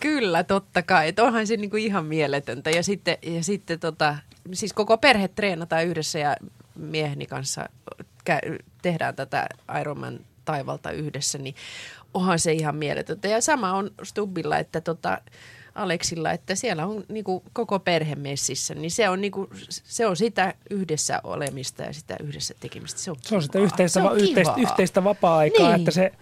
kyllä, totta kai. Että onhan se niin kuin ihan mieletöntä. Ja sitten, ja sitten tota, siis koko perhe treenataan yhdessä ja mieheni kanssa tehdään tätä Ironman taivalta yhdessä, niin onhan se ihan mieletöntä. Ja sama on Stubbilla, että tota, Aleksilla, että siellä on niin kuin koko perhe messissä, niin se on, niin kuin, se on sitä yhdessä olemista ja sitä yhdessä tekemistä. Se on, se on sitä yhteistä, se on yhteistä, yhteistä vapaa-aikaa, niin. että se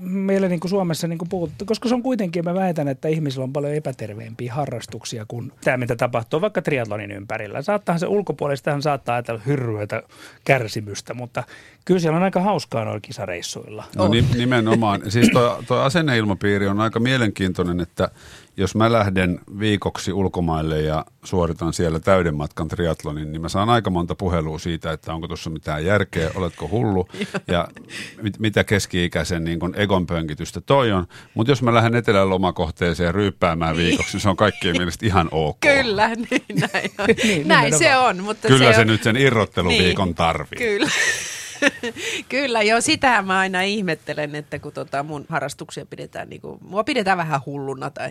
meillä niin kuin Suomessa niin kuin puhuttu, koska se on kuitenkin, mä väitän, että ihmisillä on paljon epäterveempiä harrastuksia kuin tämä, mitä tapahtuu vaikka triatlonin ympärillä. Saattahan se ulkopuolista saattaa ajatella hyrryötä kärsimystä, mutta kyllä siellä on aika hauskaa noilla kisareissuilla. No nimenomaan. Siis tuo, tuo asenneilmapiiri on aika mielenkiintoinen, että jos mä lähden viikoksi ulkomaille ja suoritan siellä täyden matkan triatlonin, niin mä saan aika monta puhelua siitä, että onko tuossa mitään järkeä, oletko hullu *laughs* ja mit, mitä keski-ikäisen niin kun egon pönkitystä toi on. Mutta jos mä lähden etelän lomakohteeseen ryyppäämään niin. viikoksi, niin se on kaikkien *laughs* mielestä ihan ok. Kyllä, *laughs* niin näin, on. niin, näin se on. Mutta Kyllä se, se on... nyt sen irrotteluviikon niin, tarvii. Kyllä. *laughs* Kyllä, joo, sitähän mä aina ihmettelen, että kun tota mun harrastuksia pidetään, niin kuin, mua pidetään vähän hulluna tai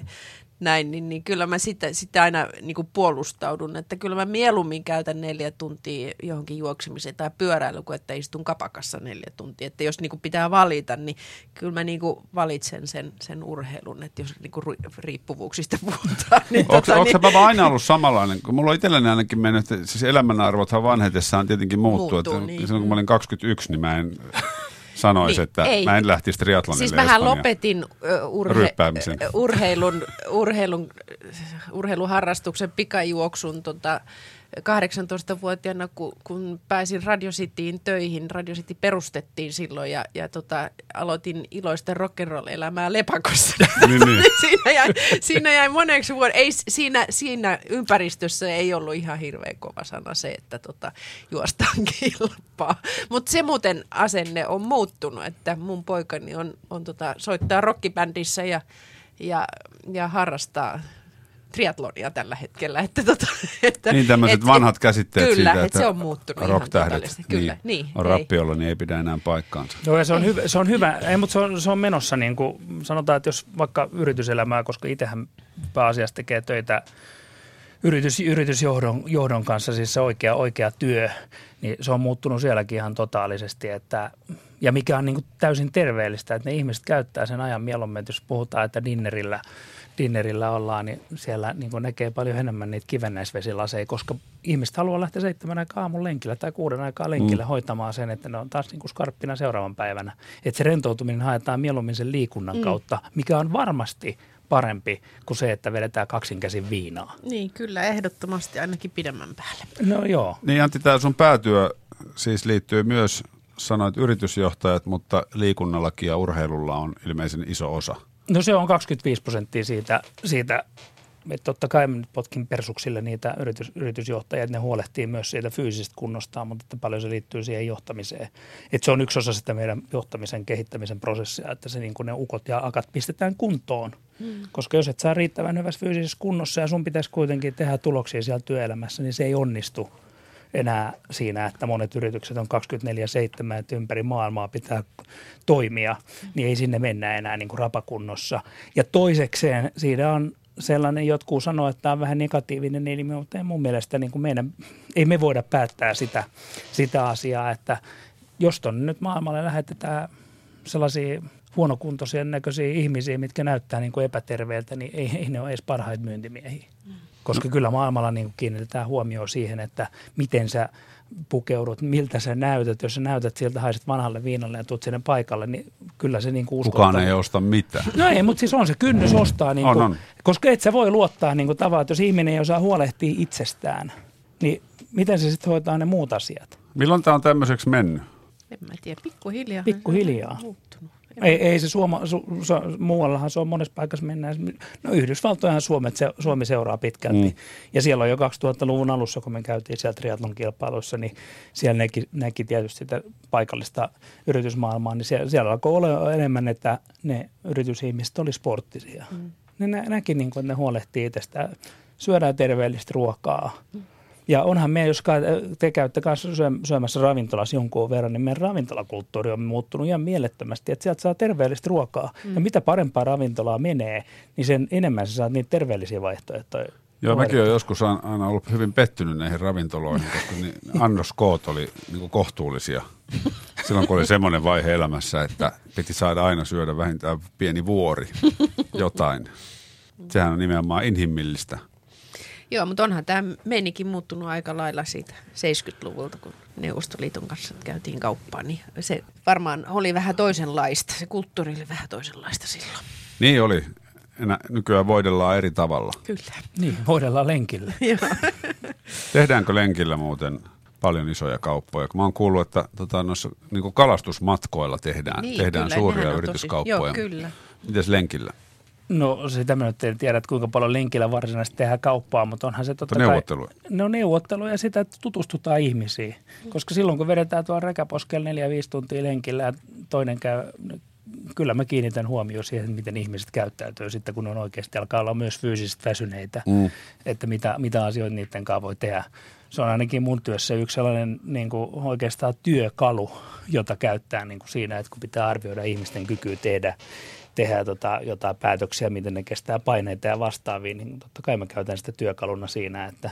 näin, niin, niin kyllä mä sitä, sitä aina niin kuin puolustaudun, että kyllä mä mieluummin käytän neljä tuntia johonkin juoksemiseen tai pyöräilyyn, kuin että istun kapakassa neljä tuntia. Että jos niin kuin pitää valita, niin kyllä mä niin kuin valitsen sen, sen urheilun, että jos niin kuin riippuvuuksista puhutaan. Niin onko, tota, niin... aina ollut samanlainen? Kun mulla on itselläni ainakin mennyt, että siis elämänarvothan vanhetessaan tietenkin muuttuu. muuttuu että niin. Silloin kun mä olin 21, niin mä en sanoisi, niin, että ei. mä en lähtisi triathlonille Siis mähän lopetin urhe- urheilun, urheilun, urheiluharrastuksen pikajuoksun tota, 18-vuotiaana, kun, kun pääsin Radio Cityin töihin, Radio City perustettiin silloin ja, ja tota, aloitin iloista rock'n'roll-elämää Lepakossa. *laughs* Niin, niin. *laughs* siinä, jäi, siinä jäi moneksi vuoden. Ei, siinä, siinä ympäristössä ei ollut ihan hirveän kova sana se, että tota, juostaan *laughs* kilpaa. Mutta se muuten asenne on muuttunut, että mun poikani on, on tota, soittaa rockibändissä ja, ja, ja harrastaa triatlonia tällä hetkellä. Että tota, että, niin tämmöiset et, vanhat käsitteet kyllä, siitä, että se on muuttunut rock-tähdet kyllä, niin, niin, on rappiolla, niin ei pidä enää paikkaansa. Joo, ja se on, hyvä, se on hyvä, ei, mutta se on, se on menossa niin kuin sanotaan, että jos vaikka yrityselämää, koska itsehän pääasiassa tekee töitä yritys, yritysjohdon johdon kanssa siis se oikea, oikea työ, niin se on muuttunut sielläkin ihan totaalisesti. Että, ja mikä on niin kuin täysin terveellistä, että ne ihmiset käyttää sen ajan mieluummin, että jos puhutaan, että dinnerillä, dinnerillä ollaan, niin siellä niin kuin näkee paljon enemmän niitä kivennäisvesilaseja, koska ihmiset haluaa lähteä seitsemän aikaa aamun lenkillä tai kuuden aikaa lenkillä mm. hoitamaan sen, että ne on taas niin kuin skarppina seuraavan päivänä. Että se rentoutuminen haetaan mieluummin sen liikunnan mm. kautta, mikä on varmasti – parempi kuin se, että vedetään kaksinkäsin viinaa. Niin, kyllä, ehdottomasti ainakin pidemmän päälle. No joo. Niin Antti, tämä sun päätyö siis liittyy myös, sanoit yritysjohtajat, mutta liikunnallakin ja urheilulla on ilmeisen iso osa. No se on 25 prosenttia siitä, siitä että totta kai nyt potkin persuksille niitä yritys, yritysjohtajia, että ne huolehtii myös siitä fyysisestä kunnostaan, mutta että paljon se liittyy siihen johtamiseen. Että se on yksi osa sitä meidän johtamisen kehittämisen prosessia, että se niin kuin ne ukot ja akat pistetään kuntoon. Hmm. Koska jos et saa riittävän hyvässä fyysisessä kunnossa ja sun pitäisi kuitenkin tehdä tuloksia siellä työelämässä, niin se ei onnistu enää siinä, että monet yritykset on 24-7, että ympäri maailmaa pitää toimia, niin ei sinne mennä enää niin kuin rapakunnossa. Ja toisekseen siinä on sellainen, jotkut sanoo, että tämä on vähän negatiivinen ilmiö, mutta mun mielestä niin kuin meidän, ei me voida päättää sitä, sitä asiaa, että jos tuonne nyt maailmalle lähetetään sellaisia huonokuntoisia näköisiä ihmisiä, mitkä näyttää niin kuin epäterveeltä, niin ei, ei ne ole edes parhaita myyntimiehiä. Koska kyllä maailmalla niin kuin kiinnitetään huomioon siihen, että miten sä pukeudut, miltä sä näytät. Jos sä näytät sieltä, haiset vanhalle viinalle ja tuut sinne paikalle, niin kyllä se niin kuin Kukaan ei osta mitään. No ei, mutta siis on se kynnys ostaa, niin kuin, on, on. koska et sä voi luottaa niin kuin tavallaan, että jos ihminen ei osaa huolehtia itsestään, niin miten se sitten hoitaa ne muut asiat? Milloin tämä on tämmöiseksi mennyt? En mä tiedä, pikkuhiljaa. Pikkuhiljaa. Ei, ei se Suoma, su, su, muuallahan se on monessa paikassa mennään. No Yhdysvaltojahan Suomet, se, Suomi seuraa pitkälti. Mm. Ja siellä on jo 2000-luvun alussa, kun me käytiin siellä triatlon kilpailuissa, niin siellä näki, näki tietysti sitä paikallista yritysmaailmaa, niin siellä, siellä alkoi olla enemmän, että ne yritysihmiset oli sporttisia. Mm. Ne nä, näki, niin kuin, että ne huolehtii itsestä. Syödään terveellistä ruokaa. Mm ja onhan me, jos te käytte kanssa syömässä ravintolassa jonkun verran, niin meidän ravintolakulttuuri on muuttunut ihan mielettömästi, että sieltä saa terveellistä ruokaa. Mm. Ja mitä parempaa ravintolaa menee, niin sen enemmän sä saat niitä terveellisiä vaihtoehtoja. Joo, mäkin olen joskus aina ollut hyvin pettynyt näihin ravintoloihin, koska niin *laughs* annoskoot oli niin kuin kohtuullisia. Silloin kun oli semmoinen vaihe elämässä, että piti saada aina syödä vähintään pieni vuori *laughs* jotain. Sehän on nimenomaan inhimillistä. Joo, mutta onhan tämä meininkin muuttunut aika lailla siitä 70-luvulta, kun Neuvostoliiton kanssa käytiin kauppaan. Niin se varmaan oli vähän toisenlaista, se kulttuuri oli vähän toisenlaista silloin. Niin oli. Enä, nykyään voidellaan eri tavalla. Kyllä. Niin, voidellaan lenkillä. *laughs* Tehdäänkö lenkillä muuten paljon isoja kauppoja? Mä oon kuullut, että tota, noissa niin kalastusmatkoilla tehdään, niin, tehdään kyllä, suuria yrityskauppoja. Tosi, joo, kyllä. Mites lenkillä? No sitä mä nyt en tiedä, että kuinka paljon linkillä varsinaisesti tehdään kauppaa, mutta onhan se totta kai... Neuvotteluja? Ne on neuvotteluja ja sitä, että tutustutaan ihmisiin. Koska silloin kun vedetään tuolla räkäposkella neljä viisi tuntia lenkillä ja toinen käy, kyllä mä kiinnitän huomioon siihen, miten ihmiset käyttäytyy sitten, kun on oikeasti alkaa olla myös fyysisesti väsyneitä, mm. että mitä, mitä asioita niiden kanssa voi tehdä. Se on ainakin mun työssä yksi sellainen niin kuin oikeastaan työkalu, jota käyttää niin kuin siinä, että kun pitää arvioida ihmisten kykyä tehdä tehdä tota, jotain päätöksiä, miten ne kestää paineita ja vastaavia, niin totta kai mä käytän sitä työkaluna siinä, että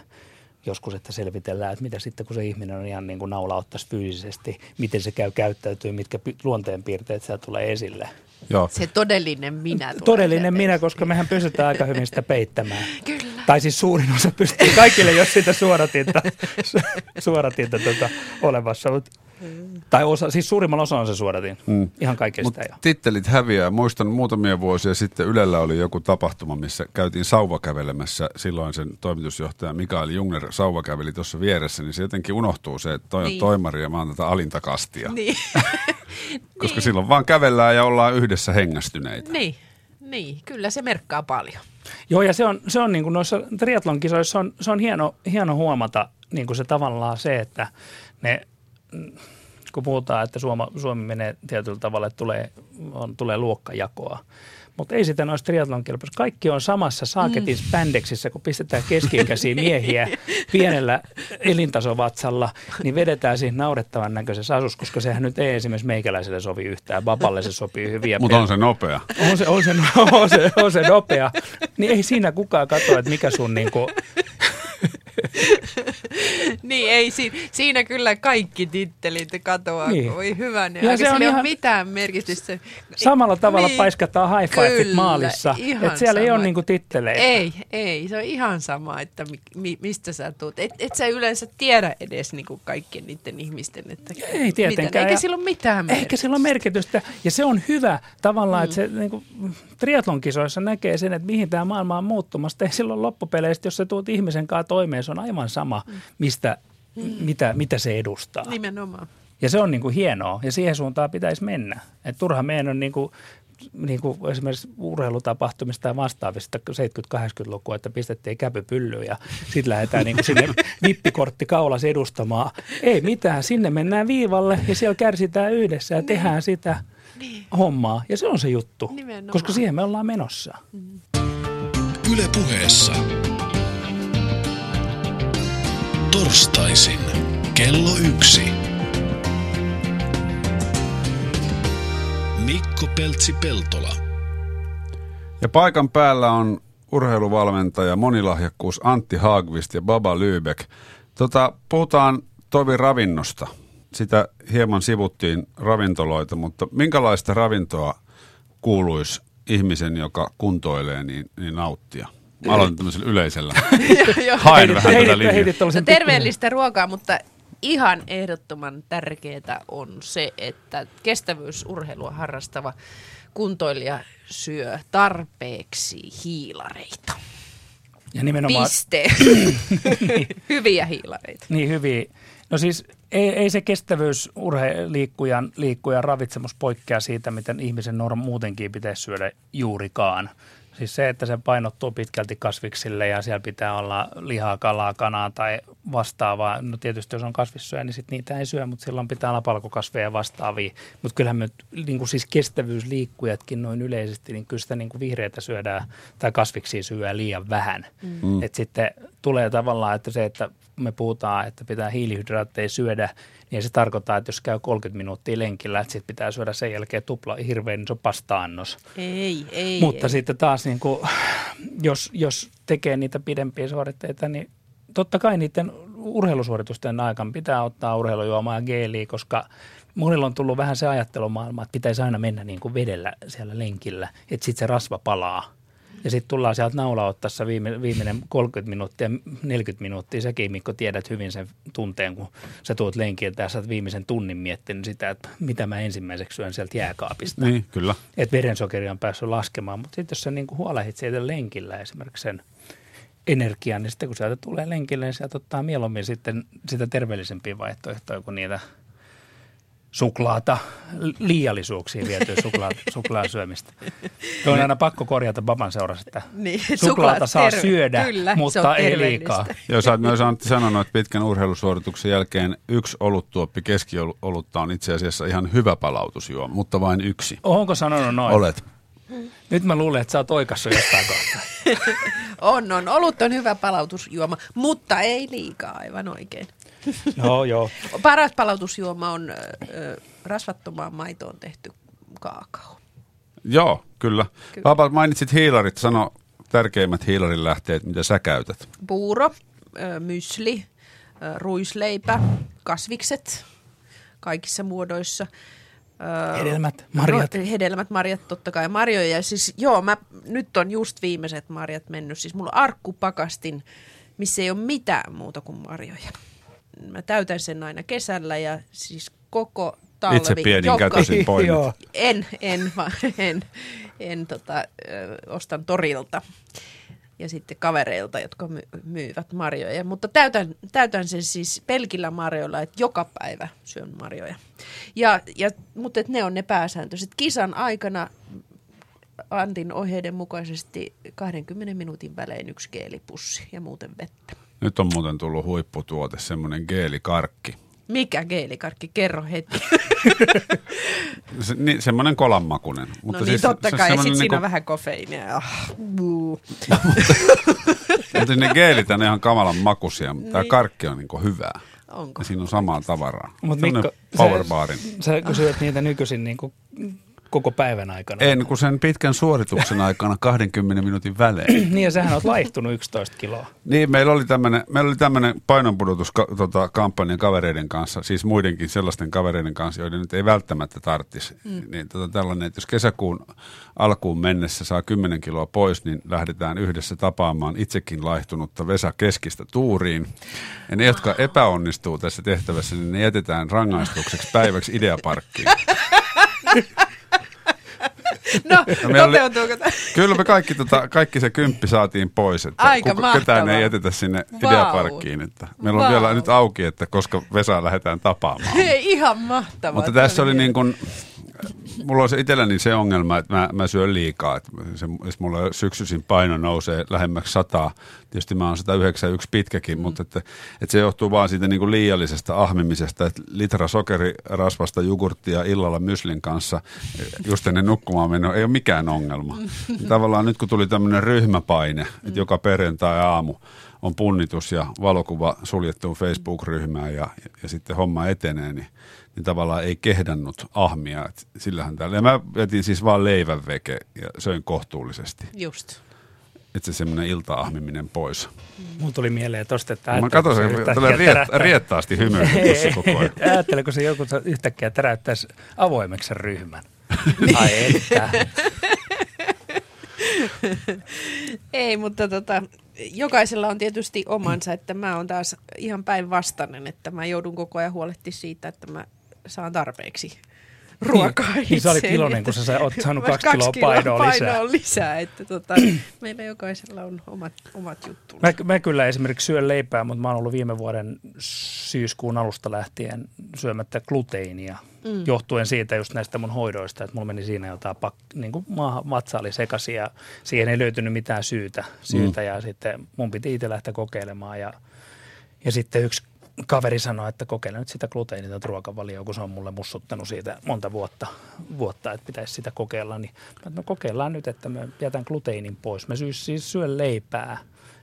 joskus, että selvitellään, että mitä sitten kun se ihminen on ihan niin kuin naula ottaisi fyysisesti, miten se käy käyttäytyy, mitkä luonteenpiirteet sieltä tulee esille. Joo. Se todellinen minä. Todellinen minä, koska mehän pystytään aika hyvin sitä peittämään. *laughs* Kyllä. Tai siis suurin osa pystyy kaikille, jos sitä suoratinta, *laughs* suoratinta tuota, olemassa. Mutta tai osa, siis suurimmalla osalla se suodatin. Mm. Ihan kaikesta jo. Tittelit häviää. Muistan muutamia vuosia sitten Ylellä oli joku tapahtuma, missä käytiin sauvakävelemässä. Silloin sen toimitusjohtaja Mikael Jungner sauvakäveli tuossa vieressä, niin se jotenkin unohtuu se, että toi on niin. toimari ja mä oon tätä alinta kastia. Niin. *laughs* *laughs* Koska niin. silloin vaan kävellään ja ollaan yhdessä hengästyneitä. Niin. Niin, kyllä se merkkaa paljon. Joo, ja se on, se on niin kuin noissa triathlon kisoissa on, se on hieno, hieno huomata niin kuin se tavallaan se, että ne kun puhutaan, että Suoma, Suomi menee tietyllä tavalla, että tulee, on, tulee luokkajakoa. Mutta ei sitä noissa triathlon kilpailuissa. Kaikki on samassa saaketin mm. spandexissä, kun pistetään keskikäisiä miehiä pienellä elintasovatsalla, niin vedetään siihen naurettavan näköisessä asussa, koska sehän nyt ei esimerkiksi meikäläiselle sovi yhtään. Vapalle se sopii hyvin. Mutta on se nopea. On se, on se, on se, on se nopea. Niin ei siinä kukaan katso, että mikä sun niinku, niin, ei siinä, siinä kyllä kaikki tittelit katoaa. Niin. Niin. Oi hyvänä. Ja Ja se on ei ihan- ole mitään merkitystä. Samalla tavalla Niin, paiskataan high fiveit maalissa. Että siellä ei ole sama. niinku titteleitä. Ei, ei. Se on ihan sama, että mi, mi, mistä sä tuut. Et, et sä yleensä tiedä edes niinku kaikkien niiden ihmisten, että Ei tietenkään. Miten. Eikä sillä ole mitään Eikä sillä ole merkitystä. Ja se on hyvä tavallaan, Mm. että se niin kuin, triatlonkisoissa näkee sen, että mihin tämä maailma on muuttumassa. Ei silloin loppupeleistä, jos sä tuut ihmisen kanssa toimeen, se on aivan sama, Mm. mistä, mitä, mitä se edustaa. Nimenomaan. Ja se on niin kuin hienoa ja siihen suuntaan pitäisi mennä. Et turha meidän on niin kuin, niin kuin esimerkiksi urheilutapahtumista tai vastaavista 70-80-lukua, että pistettiin käpy pyllyyn ja sitten lähdetään niin kuin sinne *laughs* vippikortti kaulas edustamaan. Ei mitään, sinne mennään viivalle ja siellä kärsitään yhdessä ja tehdään sitä hommaa. Ja se on se juttu, Nimenomaan. koska siihen me ollaan menossa. Yle puheessa. Torstaisin kello yksi. Mikko Peltsi-Peltola. Ja paikan päällä on urheiluvalmentaja, monilahjakkuus Antti Haagvist ja Baba Lübeck. Tota, puhutaan Tovi ravinnosta. Sitä hieman sivuttiin ravintoloita, mutta minkälaista ravintoa kuuluisi ihmisen, joka kuntoilee, niin, niin nauttia? Mä aloitan tämmöisellä yleisellä. *laughs* Haen vähän tätä linjaa. No, terveellistä ruokaa, mutta ihan ehdottoman tärkeää on se, että kestävyysurheilua harrastava kuntoilija syö tarpeeksi hiilareita. Ja nimenomaan Piste. *laughs* Hyviä hiilareita. Niin hyviä. No siis ei, ei se kestävyys urhe, liikkujan, liikkujan ravitsemus poikkea siitä, miten ihmisen norm muutenkin pitäisi syödä juurikaan. Siis se, että se painottuu pitkälti kasviksille ja siellä pitää olla lihaa, kalaa, kanaa tai vastaavaa. No tietysti jos on kasvissyöjä, niin sit niitä ei syö, mutta silloin pitää olla palkokasveja ja vastaavia. Mutta kyllähän me niin kuin siis kestävyysliikkujatkin noin yleisesti, niin kyllä sitä niin kuin vihreitä syödään tai kasviksia syödään liian vähän. Mm. Et sitten tulee tavallaan, että se, että me puhutaan, että pitää hiilihydraatteja syödä, niin se tarkoittaa, että jos käy 30 minuuttia lenkillä, että sitten pitää syödä sen jälkeen tupla hirveän iso pasta-annos. Ei, ei. Mutta ei. sitten taas, niin kuin, jos, jos tekee niitä pidempiä suoritteita, niin totta kai niiden urheilusuoritusten aikana pitää ottaa urheilujuomaa ja geeliä, koska monilla on tullut vähän se ajattelumaailma, että pitäisi aina mennä niin kuin vedellä siellä lenkillä, että sitten se rasva palaa. Ja sitten tullaan sieltä naulaottassa viime, viimeinen 30 minuuttia, 40 minuuttia. Säkin Mikko tiedät hyvin sen tunteen, kun sä tuut lenkiltä ja sä oot viimeisen tunnin miettinyt sitä, että mitä mä ensimmäiseksi syön sieltä jääkaapista Niin, kyllä. että verensokeri on päässyt laskemaan. Mutta sitten jos sä niin huolehdit siitä lenkillä esimerkiksi sen energian, niin sitten kun sieltä tulee lenkille, niin sieltä ottaa mieluummin sitten sitä terveellisempiä vaihtoehtoja kuin niitä suklaata, liiallisuuksiin vietyä *laughs* suklaa, suklaan syömistä. Tuo on aina pakko korjata Baban seurassa, että Niin, suklaata suklaat saa terve- syödä, kyllä, se mutta on ei liikaa. Joo, sä oot myös Antti sanonut, että pitkän urheilusuorituksen jälkeen yksi oluttuoppi keskiolutta on itse asiassa ihan hyvä palautusjuoma, mutta vain yksi. Onko sanonut noin? Olet. Nyt mä luulen, että sä oot oikassut jostain kohtaa. *laughs* On, on. Olut on hyvä palautusjuoma, mutta ei liikaa, aivan oikein. Joo, joo. Paras palautusjuoma on ö, rasvattomaan maitoon tehty kaakao. Joo, kyllä. Kyllä. Papa, mainitsit hiilarit. Sano tärkeimmät hiilarin lähteet, mitä sä käytät. Puuro, ö, mysli, ö, ruisleipä, kasvikset kaikissa muodoissa. Hedelmät, marjat. No, hedelmät, marjat totta kai, marjoja. Ja siis joo, mä, nyt on just viimeiset marjat mennyt. Siis mulla on arkkupakastin, missä ei ole mitään muuta kuin marjoja. Mä täytän sen aina kesällä ja siis koko talvi. Itse pienin joka- kätösin *laughs* poimit. Joo. En, en, vaan en, en tota, ö, ostan torilta ja sitten kavereilta, jotka my- myyvät marjoja. Mutta täytän, täytän sen siis pelkillä marjoilla, että joka päivä syön marjoja. Ja, ja, mutta et ne on ne pääsääntöiset. Kisan aikana Antin ohjeiden mukaisesti 20 minuutin välein yksi geelipussi ja muuten vettä. Nyt on muuten tullut huipputuote, semmoinen geelikarkki. Mikä geelikarkki? Kerro heti. *laughs* Se, niin, semmoinen kolanmakunen. no niin, totta se- kai. Ja semmoinen sitten siinä niinku- on vähän kofeiinia. Ah. *laughs* Mutta ne geelit on ihan kamalan makuisia, mutta tämä Niin. karkki on niinku hyvää. Onko? Ja siinä on samaa tavaraa. Mut Semmoinen Mikko, powerbarin. Sä, sä kun syöt niitä nykyisin niin kuin koko päivän aikana. En, kun sen pitkän suorituksen *laughs* aikana 20 minuutin välein. *clears throat* niin ja sähän oot laihtunut 11 kiloa. Niin, meillä oli tämmöinen, meillä oli tämmöinen painonpudotuskampanja tota, kampanja kavereiden kanssa, siis muidenkin sellaisten kavereiden kanssa, joiden nyt ei välttämättä tarttisi. Mm. Niin tota, tällainen, että jos kesäkuun alkuun mennessä saa 10 kiloa pois, niin lähdetään yhdessä tapaamaan itsekin laihtunutta Vesa Keskistä tuuriin. Ja ne, jotka epäonnistuu tässä tehtävässä, niin ne jätetään rangaistukseksi päiväksi *laughs* ideaparkkiin. *laughs* No, *laughs* No, oli-? Kyllä me kaikki, tota, kaikki se kymppi saatiin pois, että Aika kuka, ketään ei jätetä sinne Vau. ideaparkkiin. Että meillä on Vau. vielä nyt auki, että koska Vesa lähdetään tapaamaan. Hei, ihan mahtavaa. Mutta tässä oli niin kuin, mulla on se itselläni se ongelma, että mä, mä syön liikaa. Että se, jos mulla syksyisin paino nousee lähemmäksi sataa, tietysti mä oon 191 pitkäkin, mutta että, että se johtuu vaan siitä niin kuin liiallisesta ahmimisesta, että litra sokerirasvasta jogurttia illalla myslin kanssa just ennen nukkumaan menoa ei ole mikään ongelma. Tavallaan nyt kun tuli tämmöinen ryhmäpaine, että joka perjantai-aamu on punnitus ja valokuva suljettuun Facebook-ryhmään ja, ja sitten homma etenee, niin, niin tavallaan ei kehdannut ahmia. Et sillähän täällä. Ja mä jätin siis vaan leivän veke ja söin kohtuullisesti. Just. Että se semmoinen ilta-ahmiminen pois. Mun tuli mieleen tosta, että Mä katson, se yhtäkkiä tulee riet, riettaasti tuossa koko ajan. *laughs* Ajatteleko se joku yhtäkkiä täräyttäisi avoimeksi sen ryhmän? *laughs* Ai että. Ei, mutta tota, jokaisella on tietysti omansa, että mä oon taas ihan päinvastainen, että mä joudun koko ajan huolehtimaan siitä, että mä saan tarpeeksi ruokaa Niin, niin sä olit itseeni, iloinen, että- kun sä oot saanut Mä kaksi kiloa painoa lisää. painoa lisää. Että tota, meillä jokaisella on omat, omat juttunsa. Mä, mä kyllä esimerkiksi syön leipää, mutta mä oon ollut viime vuoden syyskuun alusta lähtien syömättä gluteiinia. Mm. Johtuen siitä just näistä mun hoidoista, että mulla meni siinä jotain pak, niin kuin maa, vatsa oli sekaisin ja siihen ei löytynyt mitään syytä. syytä mm. Ja sitten mun piti itse lähteä kokeilemaan ja, ja sitten yksi kaveri sanoi, että kokeile nyt sitä gluteinitonta ruokavalioa, kun se on mulle mussuttanut siitä monta vuotta, vuotta että pitäisi sitä kokeilla. Niin mä, että no kokeillaan nyt, että mä jätän gluteinin pois. Mä syys, siis syön leipää,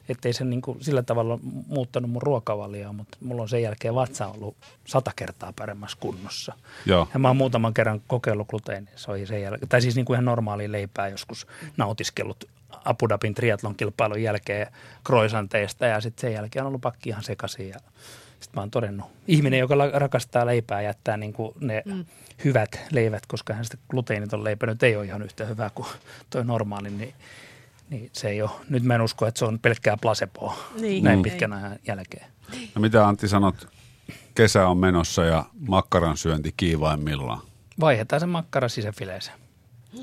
ettei se niin kuin sillä tavalla muuttanut mun ruokavalioa, mutta mulla on sen jälkeen vatsa ollut sata kertaa paremmassa kunnossa. Joo. Ja mä oon muutaman kerran kokeillut gluteenia, se oli sen jälkeen, tai siis niin kuin ihan normaalia leipää joskus nautiskellut Abu Dhabin triathlon kilpailun jälkeen kroisanteista ja sitten sen jälkeen on ollut pakki ihan sekaisin ja sitten mä oon todennut, ihminen, joka rakastaa leipää, jättää niin kuin ne mm. hyvät leivät, koska hän sitä gluteiniton leipä nyt ei ole ihan yhtä hyvä kuin toi normaali, niin, niin se ei ole. Nyt mä en usko, että se on pelkkää placeboa Niin. näin Mm. pitkän ajan jälkeen. No mitä Antti sanot, kesä on menossa ja makkaran syönti kiivaimmillaan. Vaihdetaan se makkara sisäfileeseen.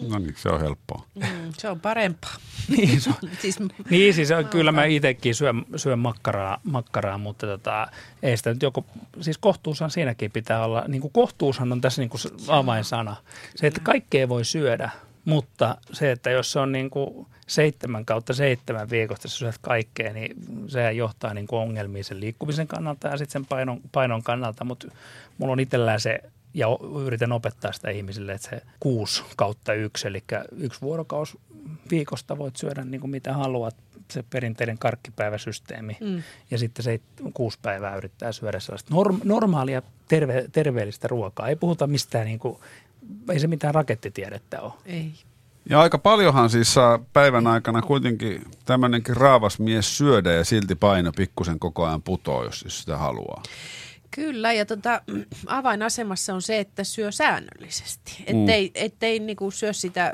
No niin, se on helppoa. Mm, se on parempaa. *laughs* niin, se on, Siis, niin siis on, kyllä mä itsekin syön, syön makkaraa, makkaraa, mutta tota, ei sitä nyt joko, siis kohtuushan siinäkin pitää olla, niin kuin kohtuushan on tässä niin kuin avainsana. Se, että kaikkea voi syödä, mutta se, että jos se on niin kuin seitsemän kautta seitsemän viikosta sä syöt kaikkea, niin se johtaa niin kuin ongelmiin sen liikkumisen kannalta ja sitten sen painon, painon kannalta, mutta mulla on itsellään se ja yritän opettaa sitä ihmisille, että se kuusi kautta yksi, eli yksi vuorokaus viikosta voit syödä niin kuin mitä haluat, se perinteinen karkkipäiväsysteemi. Mm. Ja sitten se kuusi päivää yrittää syödä sellaista norm- normaalia terve- terveellistä ruokaa. Ei puhuta mistään, niin kuin, ei se mitään rakettitiedettä ole. ei. Ja aika paljonhan siis saa päivän aikana kuitenkin tämmöinenkin raavas mies syödä ja silti paino pikkusen koko ajan putoo, jos siis sitä haluaa. Kyllä, ja tota, *clears throat* avainasemassa on se, että syö säännöllisesti. Ettei, mm. ettei niinku syö sitä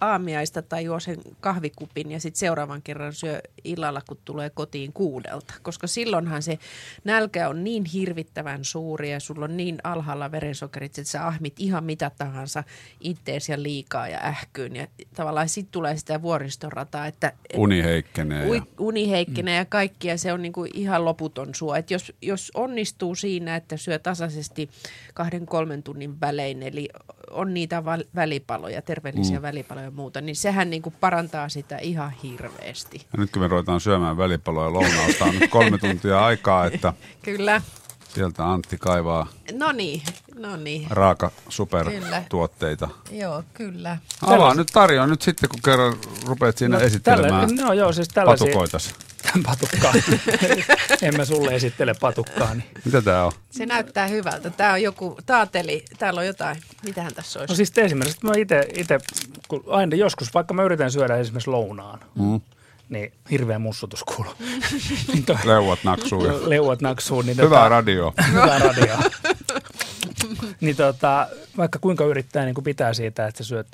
aamiaista tai juo sen kahvikupin ja sitten seuraavan kerran syö illalla, kun tulee kotiin kuudelta. Koska silloinhan se nälkä on niin hirvittävän suuri ja sulla on niin alhaalla verensokerit, että sä ahmit ihan mitä tahansa ittees ja liikaa ja ähkyyn. Ja tavallaan sitten tulee sitä vuoristorataa, että... et- Uni heikkenee. Ui, Ja, uni heikkenee ja kaikki ja se on niinku ihan loputon sua. Et jos, jos onnistuu siinä, että syö tasaisesti kahden kolmen tunnin välein, eli on niitä val- välipaloja, terveellisiä mm. välipaloja ja muuta, niin sehän niinku parantaa sitä ihan hirveästi. ja nyt kun me ruvetaan syömään välipaloja ja lounausta, on nyt kolme *laughs* tuntia aikaa, että Kyllä. Sieltä Antti kaivaa No niin, no niin. raaka Kyllä. supertuotteita. Joo, kyllä. Avaa nyt tarjoa nyt sitten, kun kerran rupeat siinä no, esittelemään Tällä, no joo, siis tällaisia, patukoitas. patukkaa. *laughs* en mä sulle esittele patukkaa. Niin. Mitä tämä on? Se näyttää hyvältä. Tämä on joku taateli. Täällä on jotain. Mitähän tässä olisi? No siis esimerkiksi mä itse, ite, kun aina joskus, vaikka mä yritän syödä esimerkiksi lounaan, mm. Niin hirveä mussutus kuuluu. Niin *laughs* toi- Leuat naksuu. Leuat naksuu. Niin Hyvää radio. Hyvää radio. *laughs* niin tota, vaikka kuinka yrittää niin kuin pitää siitä, että sä syöt,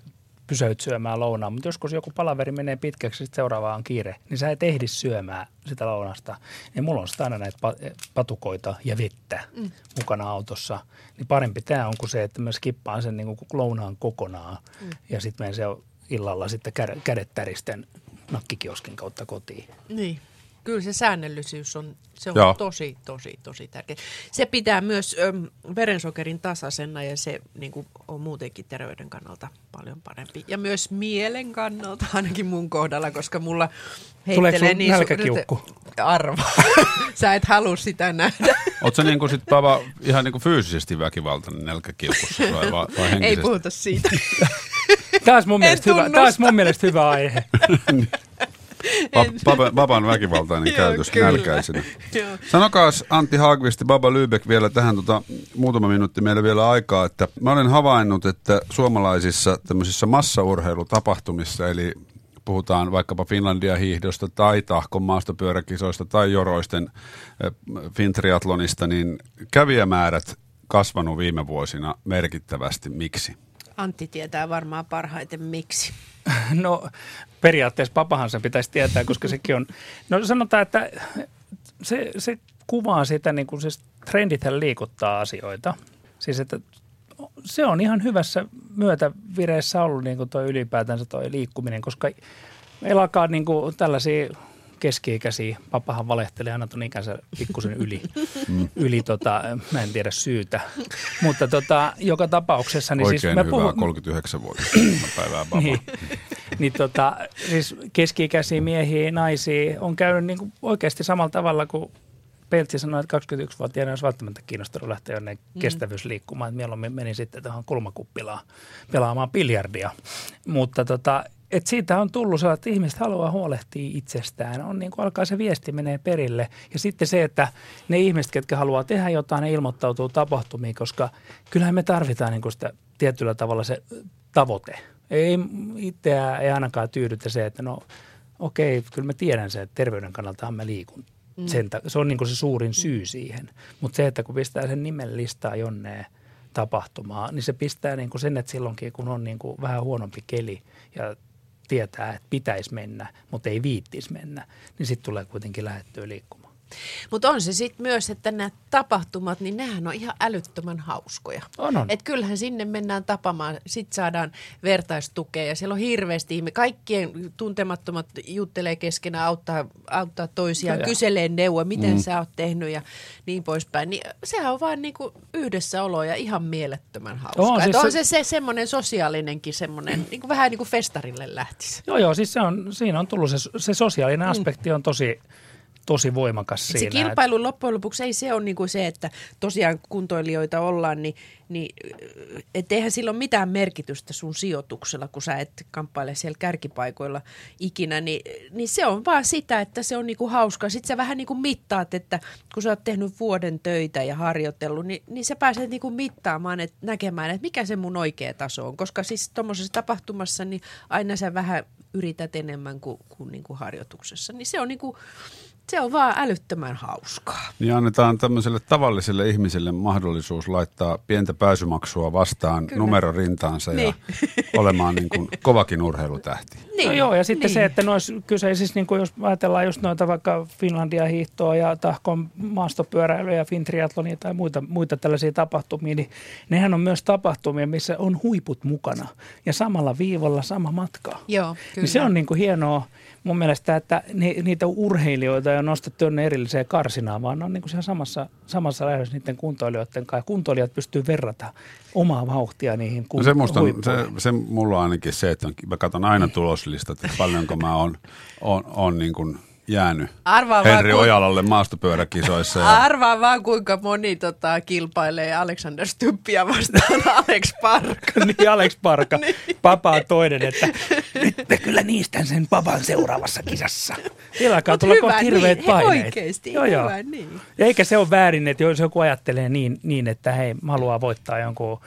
pysäyt syömään lounaan, mutta joskus joku palaveri menee pitkäksi, sitten seuraava on kiire, niin sä et ehdi syömään sitä lounasta. Niin mulla on sitä aina näitä pa- patukoita ja vettä mm. mukana autossa. Niin parempi tämä on kuin se, että mä skippaan sen niin kuin lounaan kokonaan mm. ja sitten menen se illalla sitten kä- kädet täristen nakkikioskin kautta kotiin. Niin. Kyllä se säännöllisyys on, se on Joo. tosi, tosi, tosi tärkeä. Se pitää myös ö, verensokerin tasaisena ja se niin kuin, on muutenkin terveyden kannalta paljon parempi. Ja myös mielen kannalta, *laughs* ainakin mun kohdalla, koska mulla heittelee niin nälkäkiukku? Arva. *laughs* Sä et halua sitä nähdä. Oletko sä niinku sit Pava ihan niinku fyysisesti väkivaltainen nälkäkiukussa vai, vai, Ei puhuta siitä. *laughs* Tämä olisi mun, mielestä hyvä, tämä olisi mun mielestä hyvä aihe. *laughs* Papan väkivaltainen Joo, käytös kyllä. nälkäisenä. *laughs* Joo. Sanokaas Antti Hagvisti, Baba Lübeck vielä tähän tota, muutama minuutti meillä vielä aikaa, että mä olen havainnut, että suomalaisissa tämmöisissä massaurheilutapahtumissa, eli puhutaan vaikkapa Finlandia hiihdosta tai Tahkon maastopyöräkisoista tai Joroisten äh, Fintriatlonista, niin kävijämäärät kasvanut viime vuosina merkittävästi. Miksi? Antti tietää varmaan parhaiten miksi. *laughs* No periaatteessa papahan se pitäisi tietää, koska sekin on, no sanotaan, että se, se kuvaa sitä, niin kuin se trendithän liikuttaa asioita. Siis että se on ihan hyvässä myötävireessä ollut niin kuin toi ylipäätänsä toi liikkuminen, koska meillä niin kuin tällaisia keski-ikäisiä, papahan valehtelee aina ton ikänsä pikkusen yli, *laughs* yli tota, mä en tiedä syytä. Mutta tota, joka tapauksessa, niin Oikein siis mä hyvää puhun, 39 vuotta päivää Baba. niin, niin tota, siis keski-ikäisiä miehiä, naisia on käynyt niin kuin oikeasti samalla tavalla kuin Peltsi sanoi, että 21-vuotiaana olisi välttämättä kiinnostunut lähteä jonne mm. kestävyysliikkumaan. Että mieluummin menin sitten tuohon kulmakuppilaan pelaamaan biljardia. Mutta tota, et siitä on tullut sellainen, että ihmiset haluaa huolehtia itsestään. On niin kuin alkaa se viesti menee perille. Ja sitten se, että ne ihmiset, ketkä haluaa tehdä jotain, ne ilmoittautuu tapahtumiin, koska kyllähän me tarvitaan niin kuin sitä tietyllä tavalla se tavoite. Ei itseä ei ainakaan tyydytä se, että no okei, kyllä mä tiedän se, että terveyden kannalta mä liikun. Sen, ta- se on niin kuin se suurin syy siihen. Mutta se, että kun pistää sen nimen listaa jonneen tapahtumaan, niin se pistää niin kuin sen, että silloinkin kun on niin kuin vähän huonompi keli ja tietää, että pitäisi mennä, mutta ei viittis mennä, niin sitten tulee kuitenkin lähettyä liikkumaan. Mutta on se sitten myös, että nämä tapahtumat, niin nehän on ihan älyttömän hauskoja. On, on. Et kyllähän sinne mennään tapamaan, sitten saadaan vertaistukea ja siellä on hirveästi ihme. Kaikkien tuntemattomat juttelee keskenään, auttaa, auttaa toisiaan, joo. kyselee neuvoa, miten mm. sä oot tehnyt ja niin poispäin. Niin sehän on vaan niinku yhdessäolo ja ihan mielettömän hauskaa. On, siis on se- se, se semmoinen sosiaalinenkin semmoinen, niinku vähän niin kuin festarille lähtisi. Joo, joo, siis se on, siinä on tullut se, se sosiaalinen aspekti on tosi, tosi voimakas Se siinä. kilpailu loppujen lopuksi ei se ole niin kuin se, että tosiaan kuntoilijoita ollaan, niin, niin et eihän sillä ole mitään merkitystä sun sijoituksella, kun sä et kamppaile siellä kärkipaikoilla ikinä, niin, niin se on vaan sitä, että se on niin kuin hauskaa. Sitten sä vähän niin kuin mittaat, että kun sä oot tehnyt vuoden töitä ja harjoitellut, niin, niin sä pääset niin kuin mittaamaan, että näkemään, että mikä se mun oikea taso on. Koska siis tuommoisessa tapahtumassa, niin aina sä vähän yrität enemmän kuin, kuin, niin kuin harjoituksessa. Niin se on niin kuin, se on vaan älyttömän hauskaa. Niin annetaan tämmöiselle tavalliselle ihmiselle mahdollisuus laittaa pientä pääsymaksua vastaan Kyllä. numero rintaansa ja Niin. olemaan niin kuin kovakin urheilutähti. *laughs* No joo, ja sitten niin. se, että noissa kyseisissä, niin kuin jos ajatellaan just noita vaikka Finlandia hiihtoa ja tahkon maastopyöräilyä ja Fintriathlonia tai muita, muita tällaisia tapahtumia, niin nehän on myös tapahtumia, missä on huiput mukana ja samalla viivalla sama matka. Joo, kyllä. Niin se on niin kuin hienoa mun mielestä, että ni, niitä urheilijoita ei ole nostettu jonne erilliseen karsinaan, vaan ne on niin kuin siellä samassa, samassa lähdössä niiden kuntoilijoiden kanssa. Ja Kuntoilijat pystyy verrata omaa vauhtia niihin kun, No se, musta on, se, se mulla on ainakin se, että mä katson aina tuloslistat, että paljonko mä oon, on, on niin kuin jäänyt Arvaa vaan, Henri ku- Ojalalle maastopyöräkisoissa. Ja Arvaa vaan, kuinka moni tota, kilpailee Alexander Stuppia vastaan *laughs* Alex Park. *laughs* niin Alex Parka, *laughs* papa on toinen, että nyt me kyllä niistän sen papan seuraavassa kisassa. Siellä alkaa tulla kohta hirveät niin, paineet. oikeesti, joo, joo. hyvä niin. Ja eikä se ole väärin, että jos joku ajattelee niin, niin että hei, mä haluan voittaa jonkun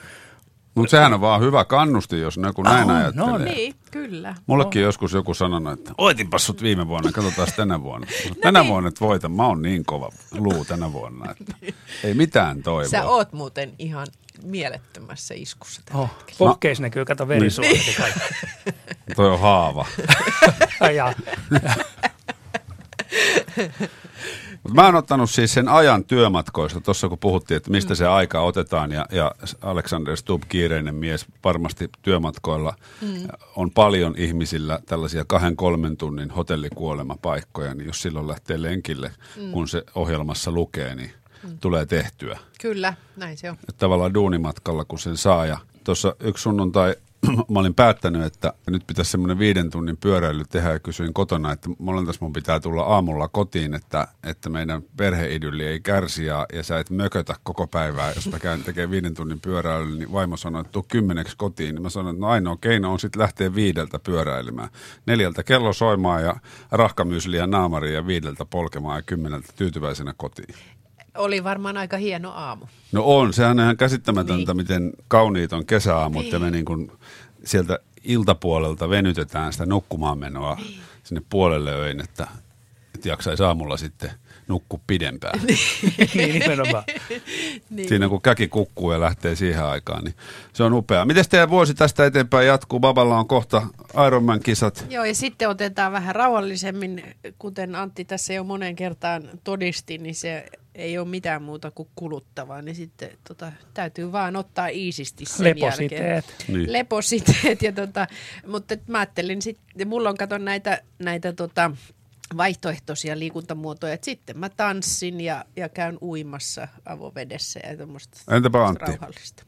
Mutta sehän on vaan hyvä kannusti, jos joku näin On, ajattelee. no Niin, kyllä. Mullekin joskus joku sanonut, että oitinpas sut viime vuonna, katsotaan tänä vuonna. *laughs* No, tänä niin. vuonna et voita, mä oon niin kova luu tänä vuonna, että *laughs* ei mitään toivoa. Sä oot muuten ihan mielettömässä iskussa tällä Oh, hetkellä. Pohkeis näkyy, kato verisuonet Niin. *laughs* kaikki. Toi on haava. ja, Mut mä oon ottanut siis sen ajan työmatkoista, tuossa kun puhuttiin, että mistä se aika otetaan, ja, ja Alexander Stubb, kiireinen mies, varmasti työmatkoilla mm. on paljon ihmisillä tällaisia kahden kolmen tunnin hotellikuolemapaikkoja, niin jos silloin lähtee lenkille, mm. kun se ohjelmassa lukee, niin mm. tulee tehtyä. Kyllä, näin se on. Että tavallaan duunimatkalla, kun sen saa. Ja tuossa yksi sunnuntai *clears throat* mä olin päättänyt, että nyt pitäisi semmoinen viiden tunnin pyöräily tehdä ja kysyin kotona, että molemmat mun pitää tulla aamulla kotiin, että, että meidän perheidylli ei kärsi ja, ja sä et mökötä koko päivää. Jos mä käyn tekemään viiden tunnin pyöräily, niin vaimo sanoi, että tuu kymmeneksi kotiin. Niin mä sanoin, että no ainoa keino on sitten lähteä viideltä pyöräilemään. Neljältä kello soimaan ja rahkamysliä naamariin ja viideltä polkemaan ja kymmeneltä tyytyväisenä kotiin. Oli varmaan aika hieno aamu. No on, sehän on ihan käsittämätöntä, Niin. miten kauniit on kesäaamut ja me niin kuin sieltä iltapuolelta venytetään sitä nukkumaan menoa sinne puolelle öin, että, että jaksaisi aamulla sitten nukkua pidempään. *laughs* niin nimenomaan. Niin. Siinä kun käki kukkuu ja lähtee siihen aikaan, niin se on upea. Miten teidän vuosi tästä eteenpäin jatkuu? Baballa on kohta Ironman-kisat. Joo, ja sitten otetaan vähän rauhallisemmin, kuten Antti tässä jo monen kertaan todisti, niin se ei ole mitään muuta kuin kuluttavaa, niin sitten tota, täytyy vaan ottaa iisisti sen Lepositeet. jälkeen. Niin. Lepositeet. Ja tota, mutta mä ajattelin sitten, mulla on kato näitä, näitä tota, vaihtoehtoisia liikuntamuotoja, että sitten mä tanssin ja, ja käyn uimassa avovedessä ja tämmöistä Entäpä Antti? rauhallista.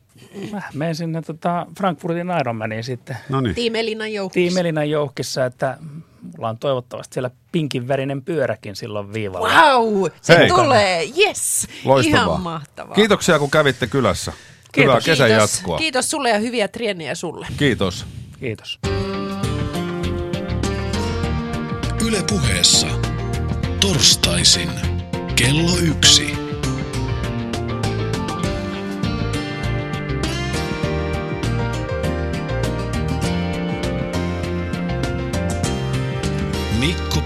Mä menen sinne tota Frankfurtin Ironmaniin sitten No niin. Tiim Elinan joukkueessa. Tiim Elinan joukkissa, että mulla on toivottavasti siellä pinkin värinen pyöräkin silloin viivalla. Wow, se Hei. tulee, yes, Loistavaa. ihan mahtavaa. Kiitoksia, kun kävitte kylässä. Kiitos. Hyvää kesän Kiitos. jatkoa. Kiitos sulle ja hyviä treenejä sulle. Kiitos. Kiitos. Yle puheessa. Torstaisin. Kello yksi.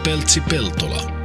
Mikko Peltsi-Peltola.